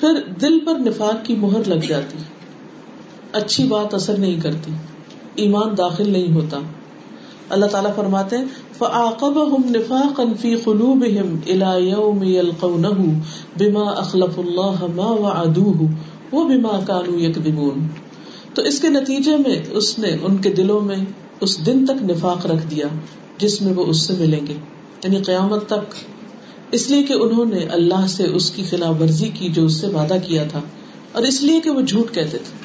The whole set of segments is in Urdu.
پھر دل پر نفاق کی مہر لگ جاتی۔ اچھی بات اثر نہیں کرتی، ایمان داخل نہیں ہوتا۔ اللہ تعالیٰ فرماتے ہیں فعقبهم نفاقا في قلوبهم الى يوم يلقونه بما اخلف الله ما وعدوه وبما كانوا يكذبون۔ تو اس کے نتیجے میں اس نے ان کے دلوں میں اس دن تک نفاق رکھ دیا، جس میں وہ اس سے ملیں گے۔ یعنی قیامت تک اس لیے کہ انہوں نے اللہ سے اس کی خلاف ورزی کی جو اس سے وعدہ کیا تھا، اور اس لیے کہ وہ جھوٹ کہتے تھے۔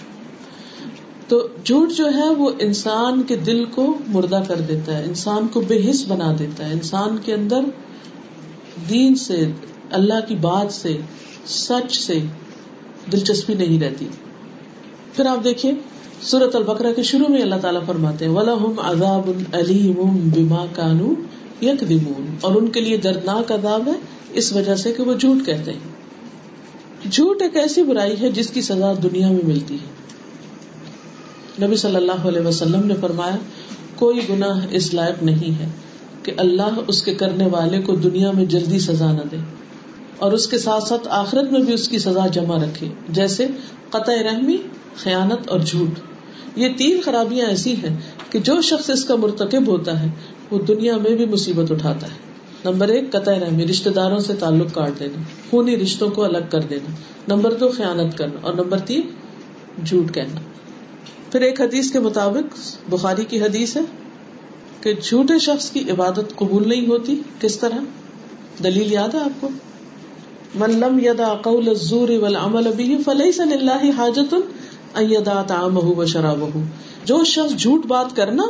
تو جھوٹ جو ہے، وہ انسان کے دل کو مردہ کر دیتا ہے، انسان کو بے حص بنا دیتا ہے۔ انسان کے اندر دین سے، اللہ کی بات سے، سچ سے دلچسپی نہیں رہتی۔ پھر آپ دیکھیے سورت البکرا کے شروع میں اللہ تعالیٰ فرماتے ہیں ولاحم عذاب علیم بما کانو یک اور ان کے لیے دردناک عذاب ہے، اس وجہ سے کہ وہ جھوٹ کہتے ہیں۔ جھوٹ ایک ایسی برائی ہے جس کی سزا دنیا میں ملتی ہے۔ نبی صلی اللہ علیہ وسلم نے فرمایا، کوئی گناہ اس لائق نہیں ہے کہ اللہ اس کے کرنے والے کو دنیا میں جلدی سزا نہ دے۔ اور اس کے ساتھ ساتھ آخرت میں بھی اس کی سزا جمع رکھے۔ جیسے قطع رحمی، خیانت اور جھوٹ۔ یہ تین خرابیاں ایسی ہیں کہ جو شخص اس کا مرتکب ہوتا ہے وہ دنیا میں بھی مصیبت اٹھاتا ہے۔ نمبر ایک، قطع رحمی رشتے داروں سے تعلق کاٹ دینا خونی رشتوں کو الگ کر دینا نمبر دو، خیانت کرنا۔ اور نمبر تین، جھوٹ کہنا۔ پھر ایک حدیث کے مطابق، بخاری کی حدیث ہے کہ جھوٹے شخص کی عبادت قبول نہیں ہوتی۔ کس طرح؟ دلیل یاد ہے آپ کو؟ من لم یدا قول الزور والعمل به فليس لله حاجت ان يدا طعامه وشرابه جو شخص جھوٹ بات کرنا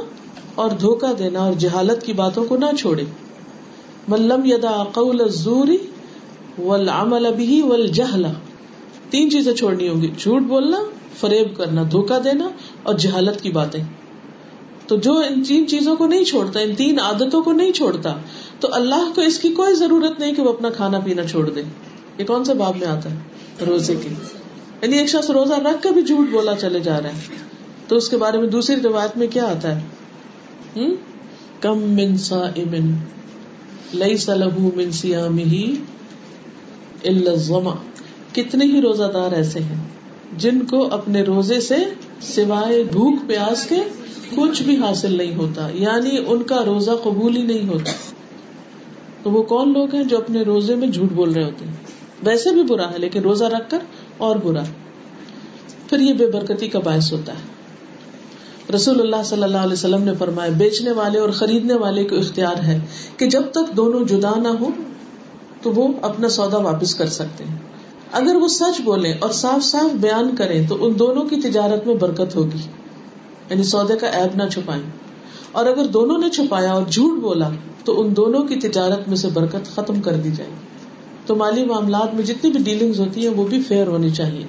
اور دھوکا دینا اور جہالت کی باتوں کو نہ چھوڑے۔ من لم یدا قول الزور والعمل به والجهل تین چیزیں چھوڑنی ہوں گی، جھوٹ بولنا، فریب کرنا دھوکا دینا اور جہالت کی باتیں۔ تو جو ان تین چیزوں کو نہیں چھوڑتا، ان تین عادتوں کو نہیں چھوڑتا، تو اللہ کو اس کی کوئی ضرورت نہیں کہ وہ اپنا کھانا پینا چھوڑ دے۔ یہ کون سے باب میں آتا ہے؟ روزے کے۔ یعنی ایک شخص روزہ رکھ کر بھی جھوٹ بولا چلے جا رہا ہے۔ تو اس کے بارے میں دوسری روایت میں کیا آتا ہے؟ کم من سا امن لئی سلح من سیام ہی کتنے ہی روزہ دار ایسے ہیں جن کو اپنے روزے سے سوائے بھوک، پیاس کے کچھ بھی حاصل نہیں ہوتا یعنی ان کا روزہ قبول ہی نہیں ہوتا۔ تو وہ کون لوگ ہیں جو اپنے روزے میں جھوٹ بول رہے ہوتے ہیں؟ ویسے بھی برا ہے، لیکن روزہ رکھ کر اور برا۔ پھر یہ بے برکتی کا باعث ہوتا ہے۔ رسول اللہ صلی اللہ علیہ وسلم نے فرمایا، بیچنے والے اور خریدنے والے کو اختیار ہے کہ جب تک دونوں جدا نہ ہو تو وہ اپنا سودا واپس کر سکتے ہیں۔ اگر وہ سچ بولے اور صاف صاف بیان کرے تو ان دونوں کی تجارت میں برکت ہوگی۔ یعنی سودے کا ایب نہ چھپائیں۔ اور اگر دونوں نے چھپایا اور جھوٹ بولا تو ان دونوں کی تجارت میں سے برکت ختم کر دی جائے تو مالی معاملات میں جتنی بھی ڈیلنگ ہوتی ہیں وہ بھی فیئر ہونی چاہیے۔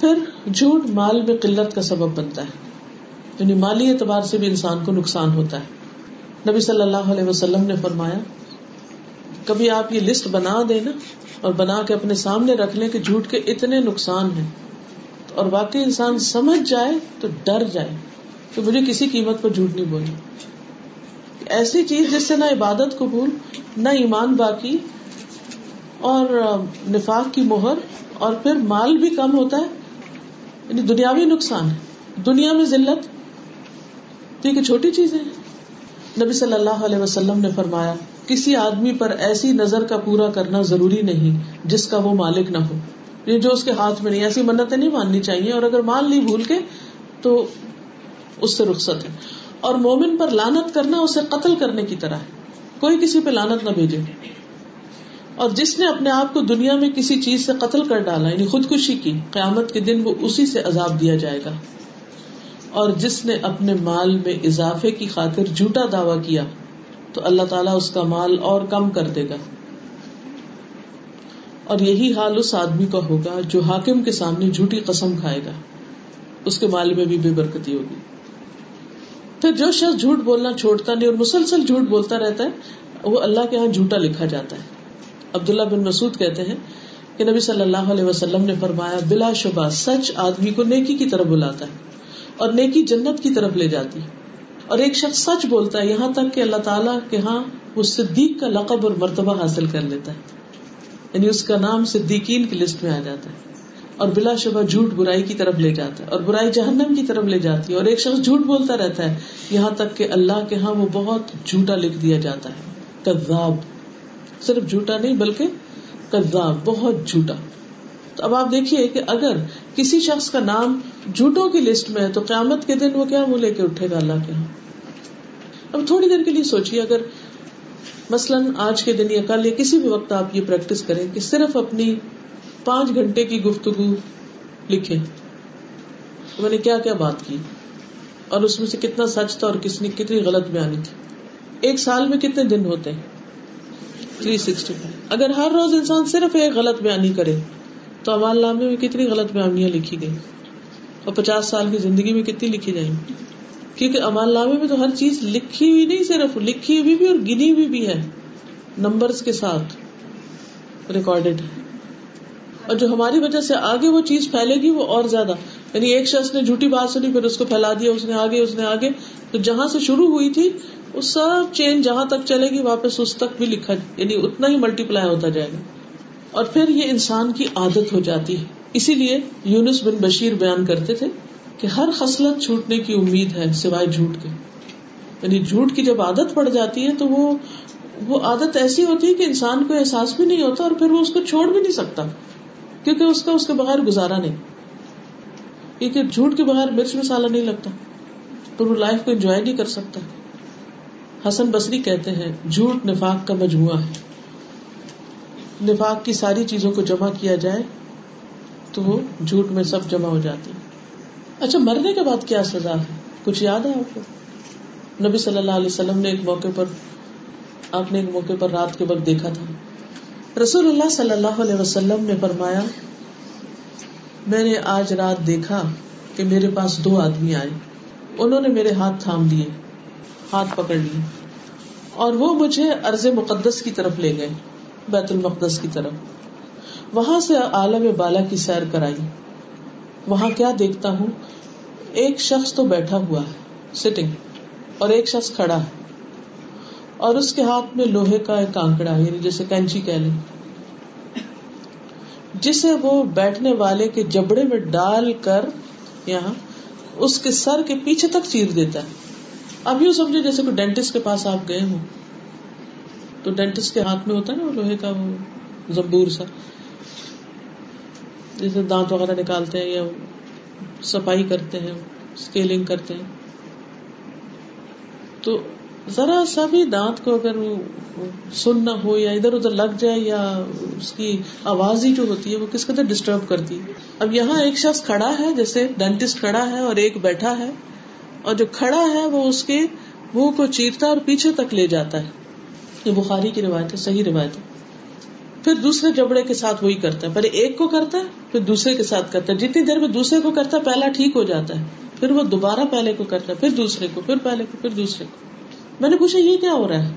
پھر جھوٹ مال میں قلت کا سبب بنتا ہے۔ یعنی مالی اعتبار سے بھی انسان کو نقصان ہوتا ہے۔ نبی صلی اللہ علیہ وسلم نے فرمایا، کبھی آپ یہ لسٹ بنا دیں نا اور بنا کے اپنے سامنے رکھ لیں کہ جھوٹ کے اتنے نقصان ہیں۔ اور واقعی انسان سمجھ جائے تو ڈر جائے۔ کہ مجھے کسی قیمت پر جھوٹ نہیں بولنا۔ ایسی چیز جس سے نہ عبادت قبول، نہ ایمان باقی، اور نفاق کی مہر، اور پھر مال بھی کم ہوتا ہے۔ یعنی دنیاوی نقصان ہے۔ دنیا میں ذلت ٹھیک ہے چھوٹی چیزیں نبی صلی اللہ علیہ وسلم نے فرمایا، کسی آدمی پر ایسی نظر کا پورا کرنا ضروری نہیں جس کا وہ مالک نہ ہو۔ جو اس کے ہاتھ میں نہیں، ایسی منتیں نہیں ماننی چاہیے۔ اور اگر مان لی بھول کے، تو اس سے رخصت ہے۔ اور مومن پر لانت کرنا اسے قتل کرنے کی طرح ہے۔ کوئی کسی پہ لانت نہ بھیجے۔ اور جس نے اپنے آپ کو دنیا میں کسی چیز سے قتل کر ڈالا یعنی خودکشی کی، قیامت کے دن وہ اسی سے عذاب دیا جائے گا۔ اور جس نے اپنے مال میں اضافے کی خاطر جھوٹا دعوی کیا، تو اللہ تعالیٰ اس کا مال اور کم کر دے گا۔ اور یہی حال اس آدمی کا ہوگا جو حاکم کے سامنے جھوٹی قسم کھائے گا۔ اس کے مال میں بھی بے برکتی ہوگی۔ پھر جو شخص جھوٹ بولنا چھوڑتا نہیں اور مسلسل جھوٹ بولتا رہتا ہے، وہ اللہ کے یہاں جھوٹا لکھا جاتا ہے۔ عبداللہ بن مسعود کہتے ہیں کہ نبی صلی اللہ علیہ وسلم نے فرمایا، بلا شبہ سچ آدمی کو نیکی کی طرف بلاتا ہے۔ اور نیکی جنت کی طرف لے جاتی ہے۔ اور ایک شخص سچ بولتا ہے، یہاں تک کہ اللہ تعالیٰ کے ہاں وہ صدیق کا لقب اور مرتبہ حاصل کر لیتا ہے۔ یعنی اس کا نام صدیقین کی لسٹ میں آ جاتا ہے۔ اور بلا شبہ جھوٹ برائی کی طرف لے جاتا ہے، اور برائی جہنم کی طرف لے جاتی ہے۔ اور ایک شخص جھوٹ بولتا رہتا ہے، یہاں تک کہ اللہ کے ہاں وہ بہت جھوٹا لکھ دیا جاتا ہے۔ کذاب، صرف جھوٹا نہیں بلکہ کذاب، بہت جھوٹا۔ تو اب آپ دیکھیے کہ اگر کسی شخص کا نام جھوٹوں کی لسٹ میں ہے تو قیامت کے دن وہ کیا منہ لے کے اٹھے گا اللہ کے یہاں اب تھوڑی دیر کے لیے سوچیے اگر مثلاً آج کے دن یا کل یا کسی بھی وقت آپ یہ پریکٹس کریں کہ صرف اپنی پانچ گھنٹے کی گفتگو لکھے میں نے کیا کیا بات کی؟ اور اس میں سے کتنا سچ تھا اور کس نے کتنی غلط بیانی تھی۔ ایک سال میں کتنے دن ہوتے ہیں؟ تھری سکسٹی فائیو اگر ہر روز انسان صرف ایک غلط بیانی کرے تو امال نامے میں کتنی غلط بیانیاں لکھی گئی اور پچاس سال کی زندگی میں کتنی لکھی جائیں گی کیونکہ امال نامے میں تو ہر چیز لکھی ہوئی نہیں صرف، لکھی ہوئی بھی اور گنی ہوئی بھی ہے نمبر کے ساتھ ریکارڈیڈ اور جو ہماری وجہ سے آگے وہ چیز پھیلے گی وہ اور زیادہ۔ یعنی ایک شخص نے جھوٹی بات سنی، پھر اس کو پھیلا دیا، اس نے آگے، اس نے آگے۔ تو جہاں سے شروع ہوئی تھی، وہ سب چین جہاں تک چلے گی، واپس اس تک بھی لکھا یعنی اتنا ہی ملٹی پلائی ہوتا جائے گا۔ اور پھر یہ انسان کی عادت ہو جاتی ہے۔ اسی لیے یونس بن بشیر بیان کرتے تھے کہ ہر خصلت چھوٹنے کی امید ہے سوائے جھوٹ کے۔ یعنی جھوٹ کی جب عادت پڑ جاتی ہے تو وہ وہ عادت ایسی ہوتی ہے کہ انسان کو احساس بھی نہیں ہوتا اور پھر وہ اس کو چھوڑ بھی نہیں سکتا، کیونکہ اس کا، اس کے بغیر گزارا نہیں۔ کیونکہ جھوٹ کے بغیر مرچ مسالہ نہیں لگتا، تو وہ لائف کو انجوائے نہیں کر سکتا۔ حسن بصری کہتے ہیں، جھوٹ نفاق کا مجموعہ ہے۔ نفاق کی ساری چیزوں کو جمع کیا جائے تو وہ جھوٹ میں سب جمع ہو جاتی اچھا مرنے کے بعد کیا سزا ہے؟ کچھ یاد ہے آپ کو؟ نبی صلی اللہ علیہ وسلم نے ایک موقع پر، آپ نے ایک موقع پر رات کے وقت دیکھا تھا۔ رسول اللہ صلی اللہ علیہ وسلم نے فرمایا، میں نے آج رات دیکھا کہ میرے پاس دو آدمی آئے۔ انہوں نے میرے ہاتھ تھام لیے ہاتھ پکڑ لیے اور وہ مجھے ارض مقدس کی طرف لے گئے۔ بیت المقدس کی طرف۔ وہاں سے عالم بالا کی سیر کرائی۔ وہاں کیا دیکھتا ہوں؟ ایک شخص تو بیٹھا ہوا ہے سٹنگ اور ایک شخص کھڑا ہے۔ اور اس کے ہاتھ میں لوہے کا ایک آنکڑا یعنی جیسے کینچی کہہ لیں۔ جسے وہ بیٹھنے والے کے جبڑے میں ڈال کر یہاں اس کے سر کے پیچھے تک چیر دیتا ہے۔ اب یوں سمجھے جیسے کوئی ڈینٹسٹ کے پاس آپ گئے ہوں۔ تو ڈینٹسٹ کے ہاتھ میں ہوتا ہے نا وہ لوہے کا وہ زمبور سا۔ جیسے دانت وغیرہ نکالتے ہیں یا صفائی کرتے ہیں اسکیلنگ کرتے ہیں۔ تو ذرا سا بھی دانت کو اگر سن نہ ہو یا ادھر ادھر لگ جائے یا اس کی آواز ہی جو ہوتی ہے وہ کس قدر ڈسٹرب کرتی ہے۔ اب یہاں ایک شخص کھڑا ہے، جیسے ڈینٹسٹ کھڑا ہے اور ایک بیٹھا ہے، اور جو کھڑا ہے وہ اس کے منہ کو چیرتا اور پیچھے تک لے جاتا ہے۔ یہ بخاری کی روایت ہے، صحیح روایت ہے۔ پھر دوسرے جبڑے کے ساتھ وہی کرتا ہے۔ پہلے ایک کو کرتا ہے، پھر دوسرے کے ساتھ کرتا ہے۔ جتنی دیر میں دوسرے کو کرتا ہے، پہلا ٹھیک ہو جاتا ہے۔ پھر وہ دوبارہ پہلے کو کرتا ہے، پھر دوسرے کو، پھر پہلے کو، پھر دوسرے کو۔ میں نے پوچھا، یہ کیا ہو رہا ہے؟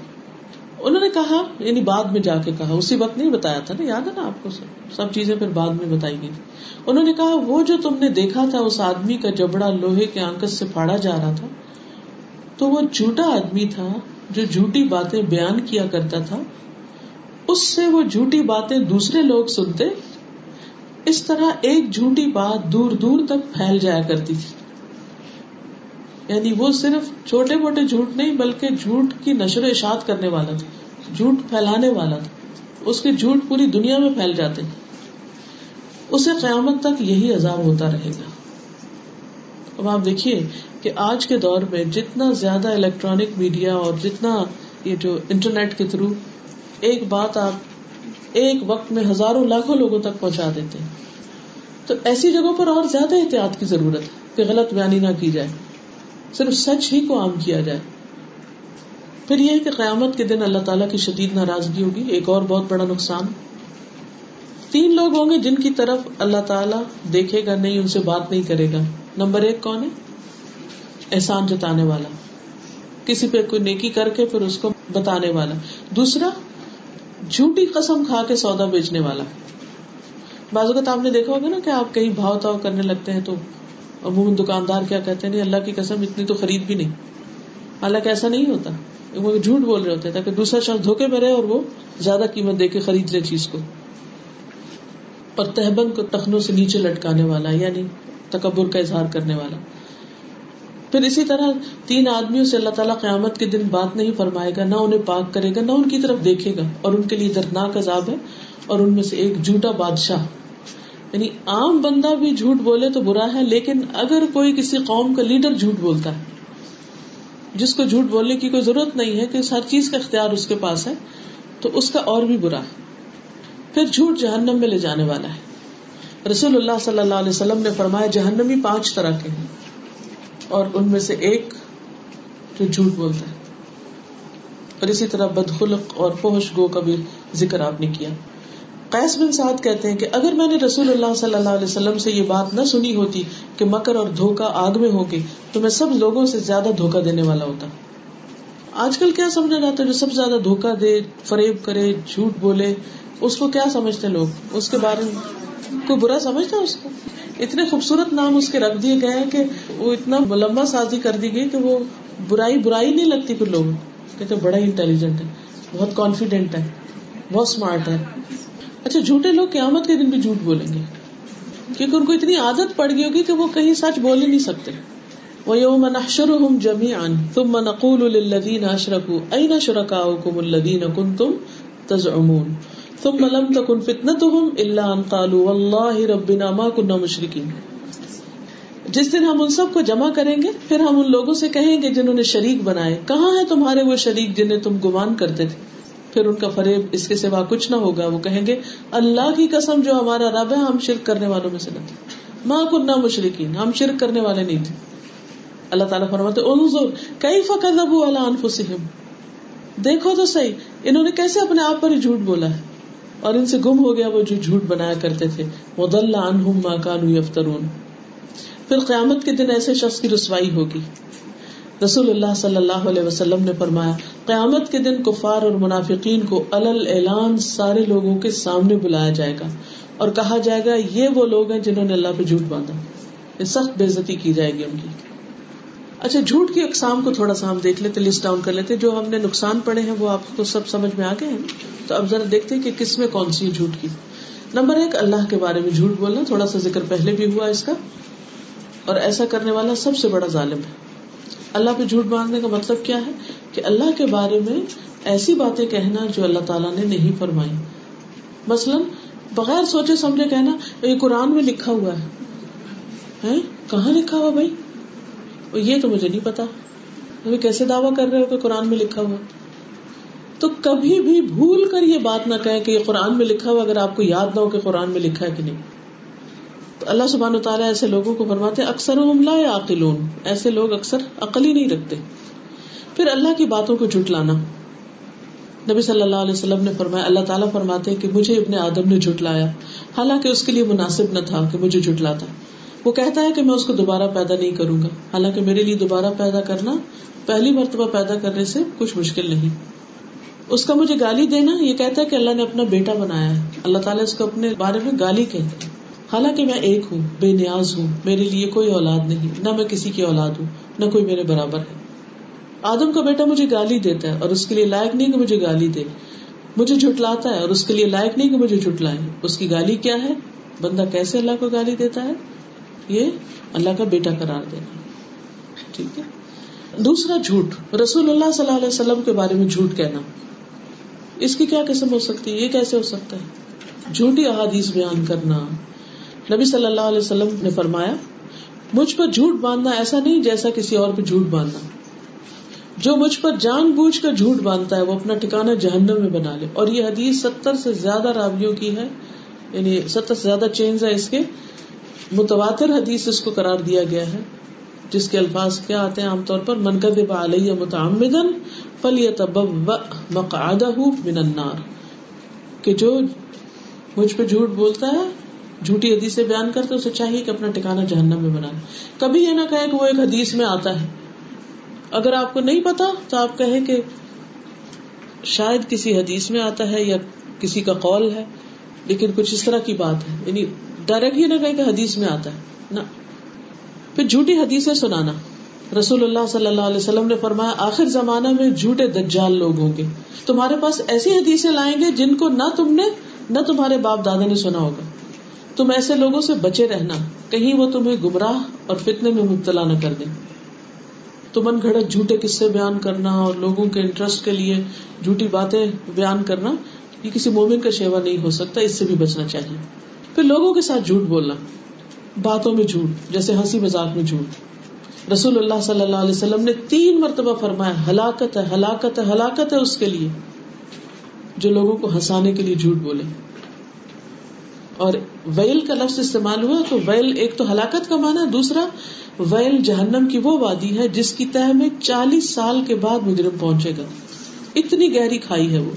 انہوں نے کہا یعنی بعد میں جا کے کہا، اسی وقت نہیں بتایا تھا نا، یاد ہے نا آپ کو سب؟ چیزیں پھر بعد میں بتائی گئی انہوں نے کہا، وہ جو تم نے دیکھا تھا، اس آدمی کا جبڑا لوہے کے آنکس سے پھاڑا جا رہا تھا، تو وہ جھوٹا آدمی تھا۔ جو جھوٹی باتیں بیان کیا کرتا تھا، اس سے وہ جھوٹی باتیں دوسرے لوگ سنتے، اس طرح ایک جھوٹی بات دور دور تک پھیل جایا کرتی تھی۔ یعنی وہ صرف چھوٹے موٹے جھوٹ نہیں، بلکہ جھوٹ کی نشر و اشاعت کرنے والا تھا، جھوٹ پھیلانے والا تھا۔ اس کے جھوٹ پوری دنیا میں پھیل جاتے۔ اسے قیامت تک یہی عذاب ہوتا رہے گا۔ اب آپ دیکھیے کہ آج کے دور میں جتنا زیادہ الیکٹرانک میڈیا اور جتنا یہ جو انٹرنیٹ کے تھرو ایک بات آپ ایک وقت میں ہزاروں لاکھوں لوگوں تک پہنچا دیتے ہیں۔ تو ایسی جگہوں پر اور زیادہ احتیاط کی ضرورت ہے کہ غلط بیانی نہ کی جائے۔ صرف سچ ہی کو عام کیا جائے۔ پھر یہ کہ قیامت کے دن اللہ تعالیٰ کی شدید ناراضگی ہوگی، ایک اور بہت بڑا نقصان۔ تین لوگ ہوں گے جن کی طرف اللہ تعالیٰ دیکھے گا، نہیں، ان سے بات نہیں کرے گا۔ نمبر ایک کون ہے؟ احسان جتانے والا۔ کسی پہ کوئی نیکی کر کے پھر اس کو بتانے والا۔ دوسرا، جھوٹی قسم کھا کے سودا بیچنے والا۔ بازو کا آپ نے دیکھا ہوگا نا کہ آپ کہیں بھاؤ تاؤ کرنے لگتے ہیں تو عموماً دکاندار کیا کہتے ہیں، نہیں، اللہ کی قسم، اتنی تو خرید بھی نہیں۔ حالانکہ ایسا نہیں ہوتا۔ وہ جھوٹ بول رہے ہوتے تاکہ دوسرا شخص دھوکے میں رہے اور وہ زیادہ قیمت دے کے خرید لے چیز کو۔ اور تہبند کو تخنوں سے نیچے لٹکانے والا یعنی تکبر کا اظہار کرنے والا۔ پھر اسی طرح تین آدمیوں سے اللہ تعالیٰ قیامت کے دن بات نہیں فرمائے گا، نہ انہیں پاک کرے گا، نہ ان کی طرف دیکھے گا، اور ان کے لیے دردناک عذاب ہے، اور ان میں سے ایک جھوٹا بادشاہ۔ یعنی عام بندہ بھی جھوٹ بولے تو برا ہے، لیکن اگر کوئی کسی قوم کا لیڈر جھوٹ بولتا ہے، جس کو جھوٹ بولنے کی کوئی ضرورت نہیں ہے، کہ ہر چیز کا اختیار اس کے پاس ہے، تو اس کا اور بھی برا ہے۔ پھر جھوٹ جہنم میں لے جانے والا ہے۔ رسول اللہ صلی اللہ علیہ وسلم نے فرمایا، جہنمی پانچ طرح کے ہیں۔ اور ان میں سے ایک جو جھوٹ بولتا ہے۔ اور اسی طرح بدخلق اور فوش گو کا بھی ذکر آپ نے کیا۔ قیس بن سعد کہتے ہیں کہ اگر میں نے رسول اللہ صلی اللہ علیہ وسلم سے یہ بات نہ سنی ہوتی کہ مکر اور دھوکا آگ میں ہوگی تو میں سب لوگوں سے زیادہ دھوکا دینے والا ہوتا۔ آج کل کیا سمجھا جاتا ہے؟ جو سب زیادہ دھوکا دے، فریب کرے، جھوٹ بولے، اس کو کیا سمجھتے لوگ؟ اس کے بارے میں کوئی برا سمجھتا اس کو؟ اتنے خوبصورت نام اس کے رکھ دیے گئے کہ وہ اتنا لمبا سازی کر دی گئی کہ وہ برائی برائی نہیں لگتی پھر لوگ کہتے بڑا انٹیلیجنٹ ہے، بہت کانفیڈینٹ ہے، بہت اسمارٹ ہے۔ اچھا جھوٹے لوگ قیامت کے دن بھی جھوٹ بولیں گے۔ کیونکہ ان کو اتنی عادت پڑ گئی ہوگی کہ وہ کہیں سچ بول ہی نہیں سکتے۔ وہ یوم نحشر ہوں جمی ان تم منقول الدین اشرک این شرکا کم الدین کن تم تزعمون۔ ثم لم تكن فتنتهم الا ان قالوا والله ربنا ما كنا مشركين. جس دن ہم ان سب کو جمع کریں گے، پھر ہم ان لوگوں سے کہیں گے جنہوں نے شریک بنائے۔ کہاں ہے تمہارے وہ شریک جنہیں تم گمان کرتے تھے؟ پھر ان کا فریب اس کے سوا کچھ نہ ہوگا، وہ کہیں گے، اللہ کی قسم جو ہمارا رب ہے، ہم شرک کرنے والوں میں سے نہ تھے۔ ماں کنہ مشرقین ہم شرک کرنے والے نہیں تھے۔ اللہ تعالیٰ فرماتے، انظر کیف کذبوا علی انفسهم دیکھو تو صحیح، انہوں نے کیسے اپنے آپ پر ہی جھوٹ بولا ہے؟ اور ان سے گم ہو گیا وہ جو جھوٹ بنایا کرتے تھے۔ مدل عنہم ما کانوا یفترون پھر قیامت کے دن ایسے شخص کی رسوائی ہوگی۔ رسول اللہ صلی اللہ علیہ وسلم نے فرمایا، قیامت کے دن کفار اور منافقین کو الل اعلان سارے لوگوں کے سامنے بلایا جائے گا۔ اور کہا جائے گا، یہ وہ لوگ ہیں جنہوں نے اللہ پہ جھوٹ باندھا۔ سخت بےزتی کی جائے گی ان کی۔ اچھا جھوٹ کی اقسام کو تھوڑا سا ہم دیکھ لیتے لسٹ ڈاؤن کر لیتے۔ جو ہم نے نقصان پڑے ہیں، وہ آپ کو سب سمجھ میں آ گئے ہیں۔ تو اب ذرا دیکھتے کہ کس میں کون سی جھوٹ کی۔ نمبر ایک، اللہ کے بارے میں جھوٹ بولنا۔ تھوڑا سا ذکر پہلے بھی ہوا اس کا۔ اور ایسا کرنے والا سب سے بڑا ظالم ہے۔ اللہ پہ جھوٹ باندھنے کا مطلب کیا ہے؟ کہ اللہ کے بارے میں ایسی باتیں کہنا جو اللہ تعالیٰ نے نہیں فرمائی۔ مثلاً، بغیر سوچے سمجھے کہنا، یہ قرآن میں لکھا ہوا ہے۔ کہاں لکھا ہوا بھائی؟ یہ تو مجھے نہیں پتا۔ کیسے دعویٰ کر رہے ہو کہ قرآن میں لکھا ہوا؟ تو کبھی بھی بھول کر یہ بات نہ کہیں کہ یہ قرآن میں لکھا ہوا، اگر آپ کو یاد نہ ہو کہ قرآن میں لکھا ہے کہ نہیں۔ تو اللہ سبحان و تعالیٰ ایسے لوگوں کو فرماتے اکثر یا عقلون ایسے لوگ اکثر عقل ہی نہیں رکھتے۔ پھر اللہ کی باتوں کو جھٹلانا نبی صلی اللہ علیہ وسلم نے فرمایا، اللہ تعالیٰ فرماتے کہ مجھے ابن آدم نے جھٹلایا حالانکہ اس کے لیے مناسب نہ تھا کہ مجھے جھٹلاتا وہ کہتا ہے کہ میں اس کو دوبارہ پیدا نہیں کروں گا۔ حالانکہ میرے لیے دوبارہ پیدا کرنا، پہلی مرتبہ پیدا کرنے سے کچھ مشکل نہیں۔ اس کا مجھے گالی دینا، یہ کہتا ہے کہ اللہ نے اپنا بیٹا بنایا ہے۔ اللہ تعالیٰ اس کو اپنے بارے میں گالی کہتے ہیں۔ حالانکہ میں ایک ہوں، بے نیاز ہوں، میرے لیے کوئی اولاد نہیں، نہ میں کسی کی اولاد ہوں، نہ کوئی میرے برابر ہے۔ آدم کا بیٹا مجھے گالی دیتا ہے اور اس کے لیے لائق نہیں کہ مجھے گالی دے۔ مجھے جھٹلاتا ہے اور اس کے لیے لائق نہیں کہ مجھے جھٹلائے اس کی گالی کیا ہے؟ بندہ کیسے اللہ کو گالی دیتا ہے؟ یہ اللہ کا بیٹا قرار دینا ٹھیک ہے۔ دوسرا جھوٹ، رسول اللہ صلی اللہ علیہ وسلم کے بارے میں جھوٹ کہنا۔ اس کی کیا قسم ہو سکتی ہے؟ یہ کیسے ہو سکتا ہے؟ جھوٹی احادیث بیان کرنا۔ نبی صلی اللہ علیہ وسلم نے فرمایا، مجھ پر جھوٹ باندھنا ایسا نہیں جیسا کسی اور پہ جھوٹ باندھنا۔ جو مجھ پر جان بوجھ کر جھوٹ باندھتا ہے، وہ اپنا ٹھکانا جہنم میں بنا لے۔ اور یہ حدیث ستر سے زیادہ راویوں کی ہے یعنی ستر سے زیادہ چینج ہے اس کے۔ متواتر حدیث اس کو قرار دیا گیا ہے جس کے الفاظ کیا آتے ہیں عام طور پر؟ منقد علیہ متعمدن فل مقعدہ من النار۔ کہ جو مجھ پہ جھوٹ بولتا ہے، جھوٹی حدیث سے بیان کرتے اسے چاہیے کہ اپنا ٹھکانا جہنم میں بنا کبھی یہ نہ کہے کہ وہ ایک حدیث میں آتا ہے۔ اگر آپ کو نہیں پتا، تو آپ کہیں کہ شاید کسی حدیث میں آتا ہے یا کسی کا قول ہے، لیکن کچھ اس طرح کی بات ہے۔ یعنی ڈائریکٹ یہ نہ کہے کہ حدیث میں آتا ہے۔ نہ۔ پھر جھوٹی حدیث سنانا۔ رسول اللہ صلی اللہ علیہ وسلم نے فرمایا، آخر زمانہ میں جھوٹے دجال لوگ ہوں گے تمہارے پاس ایسی حدیثیں لائیں گے جن کو نہ تم نے، نہ تمہارے باپ دادا نے سنا ہوگا۔ تم ایسے لوگوں سے بچے رہنا۔ کہیں وہ تمہیں گمراہ اور فتنے میں مبتلا نہ کر دیں تو من گھڑت جھوٹے قصے بیان کرنا اور لوگوں کے انٹرسٹ کے لیے جھوٹی باتیں بیان کرنا، یہ کسی مومن کا شیوا نہیں ہو سکتا، اس سے بھی بچنا چاہیے۔ پھر لوگوں کے ساتھ جھوٹ بولنا، باتوں میں جھوٹ، جیسے ہنسی مزاق میں جھوٹ۔ رسول اللہ صلی اللہ علیہ وسلم نے تین مرتبہ فرمایا، ہلاکت ہے ہلاکت ہے ہلاکت ہے اس کے لیے۔ جو لوگوں کو ہنسانے کے لیے جھوٹ بولے۔ اور ویل کا لفظ استعمال ہوا تو ویل ایک تو ہلاکت کا مانا دوسرا ویل جہنم کی وہ وادی ہے جس کی تہ میں چالیس سال کے بعد مجرم پہنچے گا۔ اتنی گہری کھائی ہے وہ۔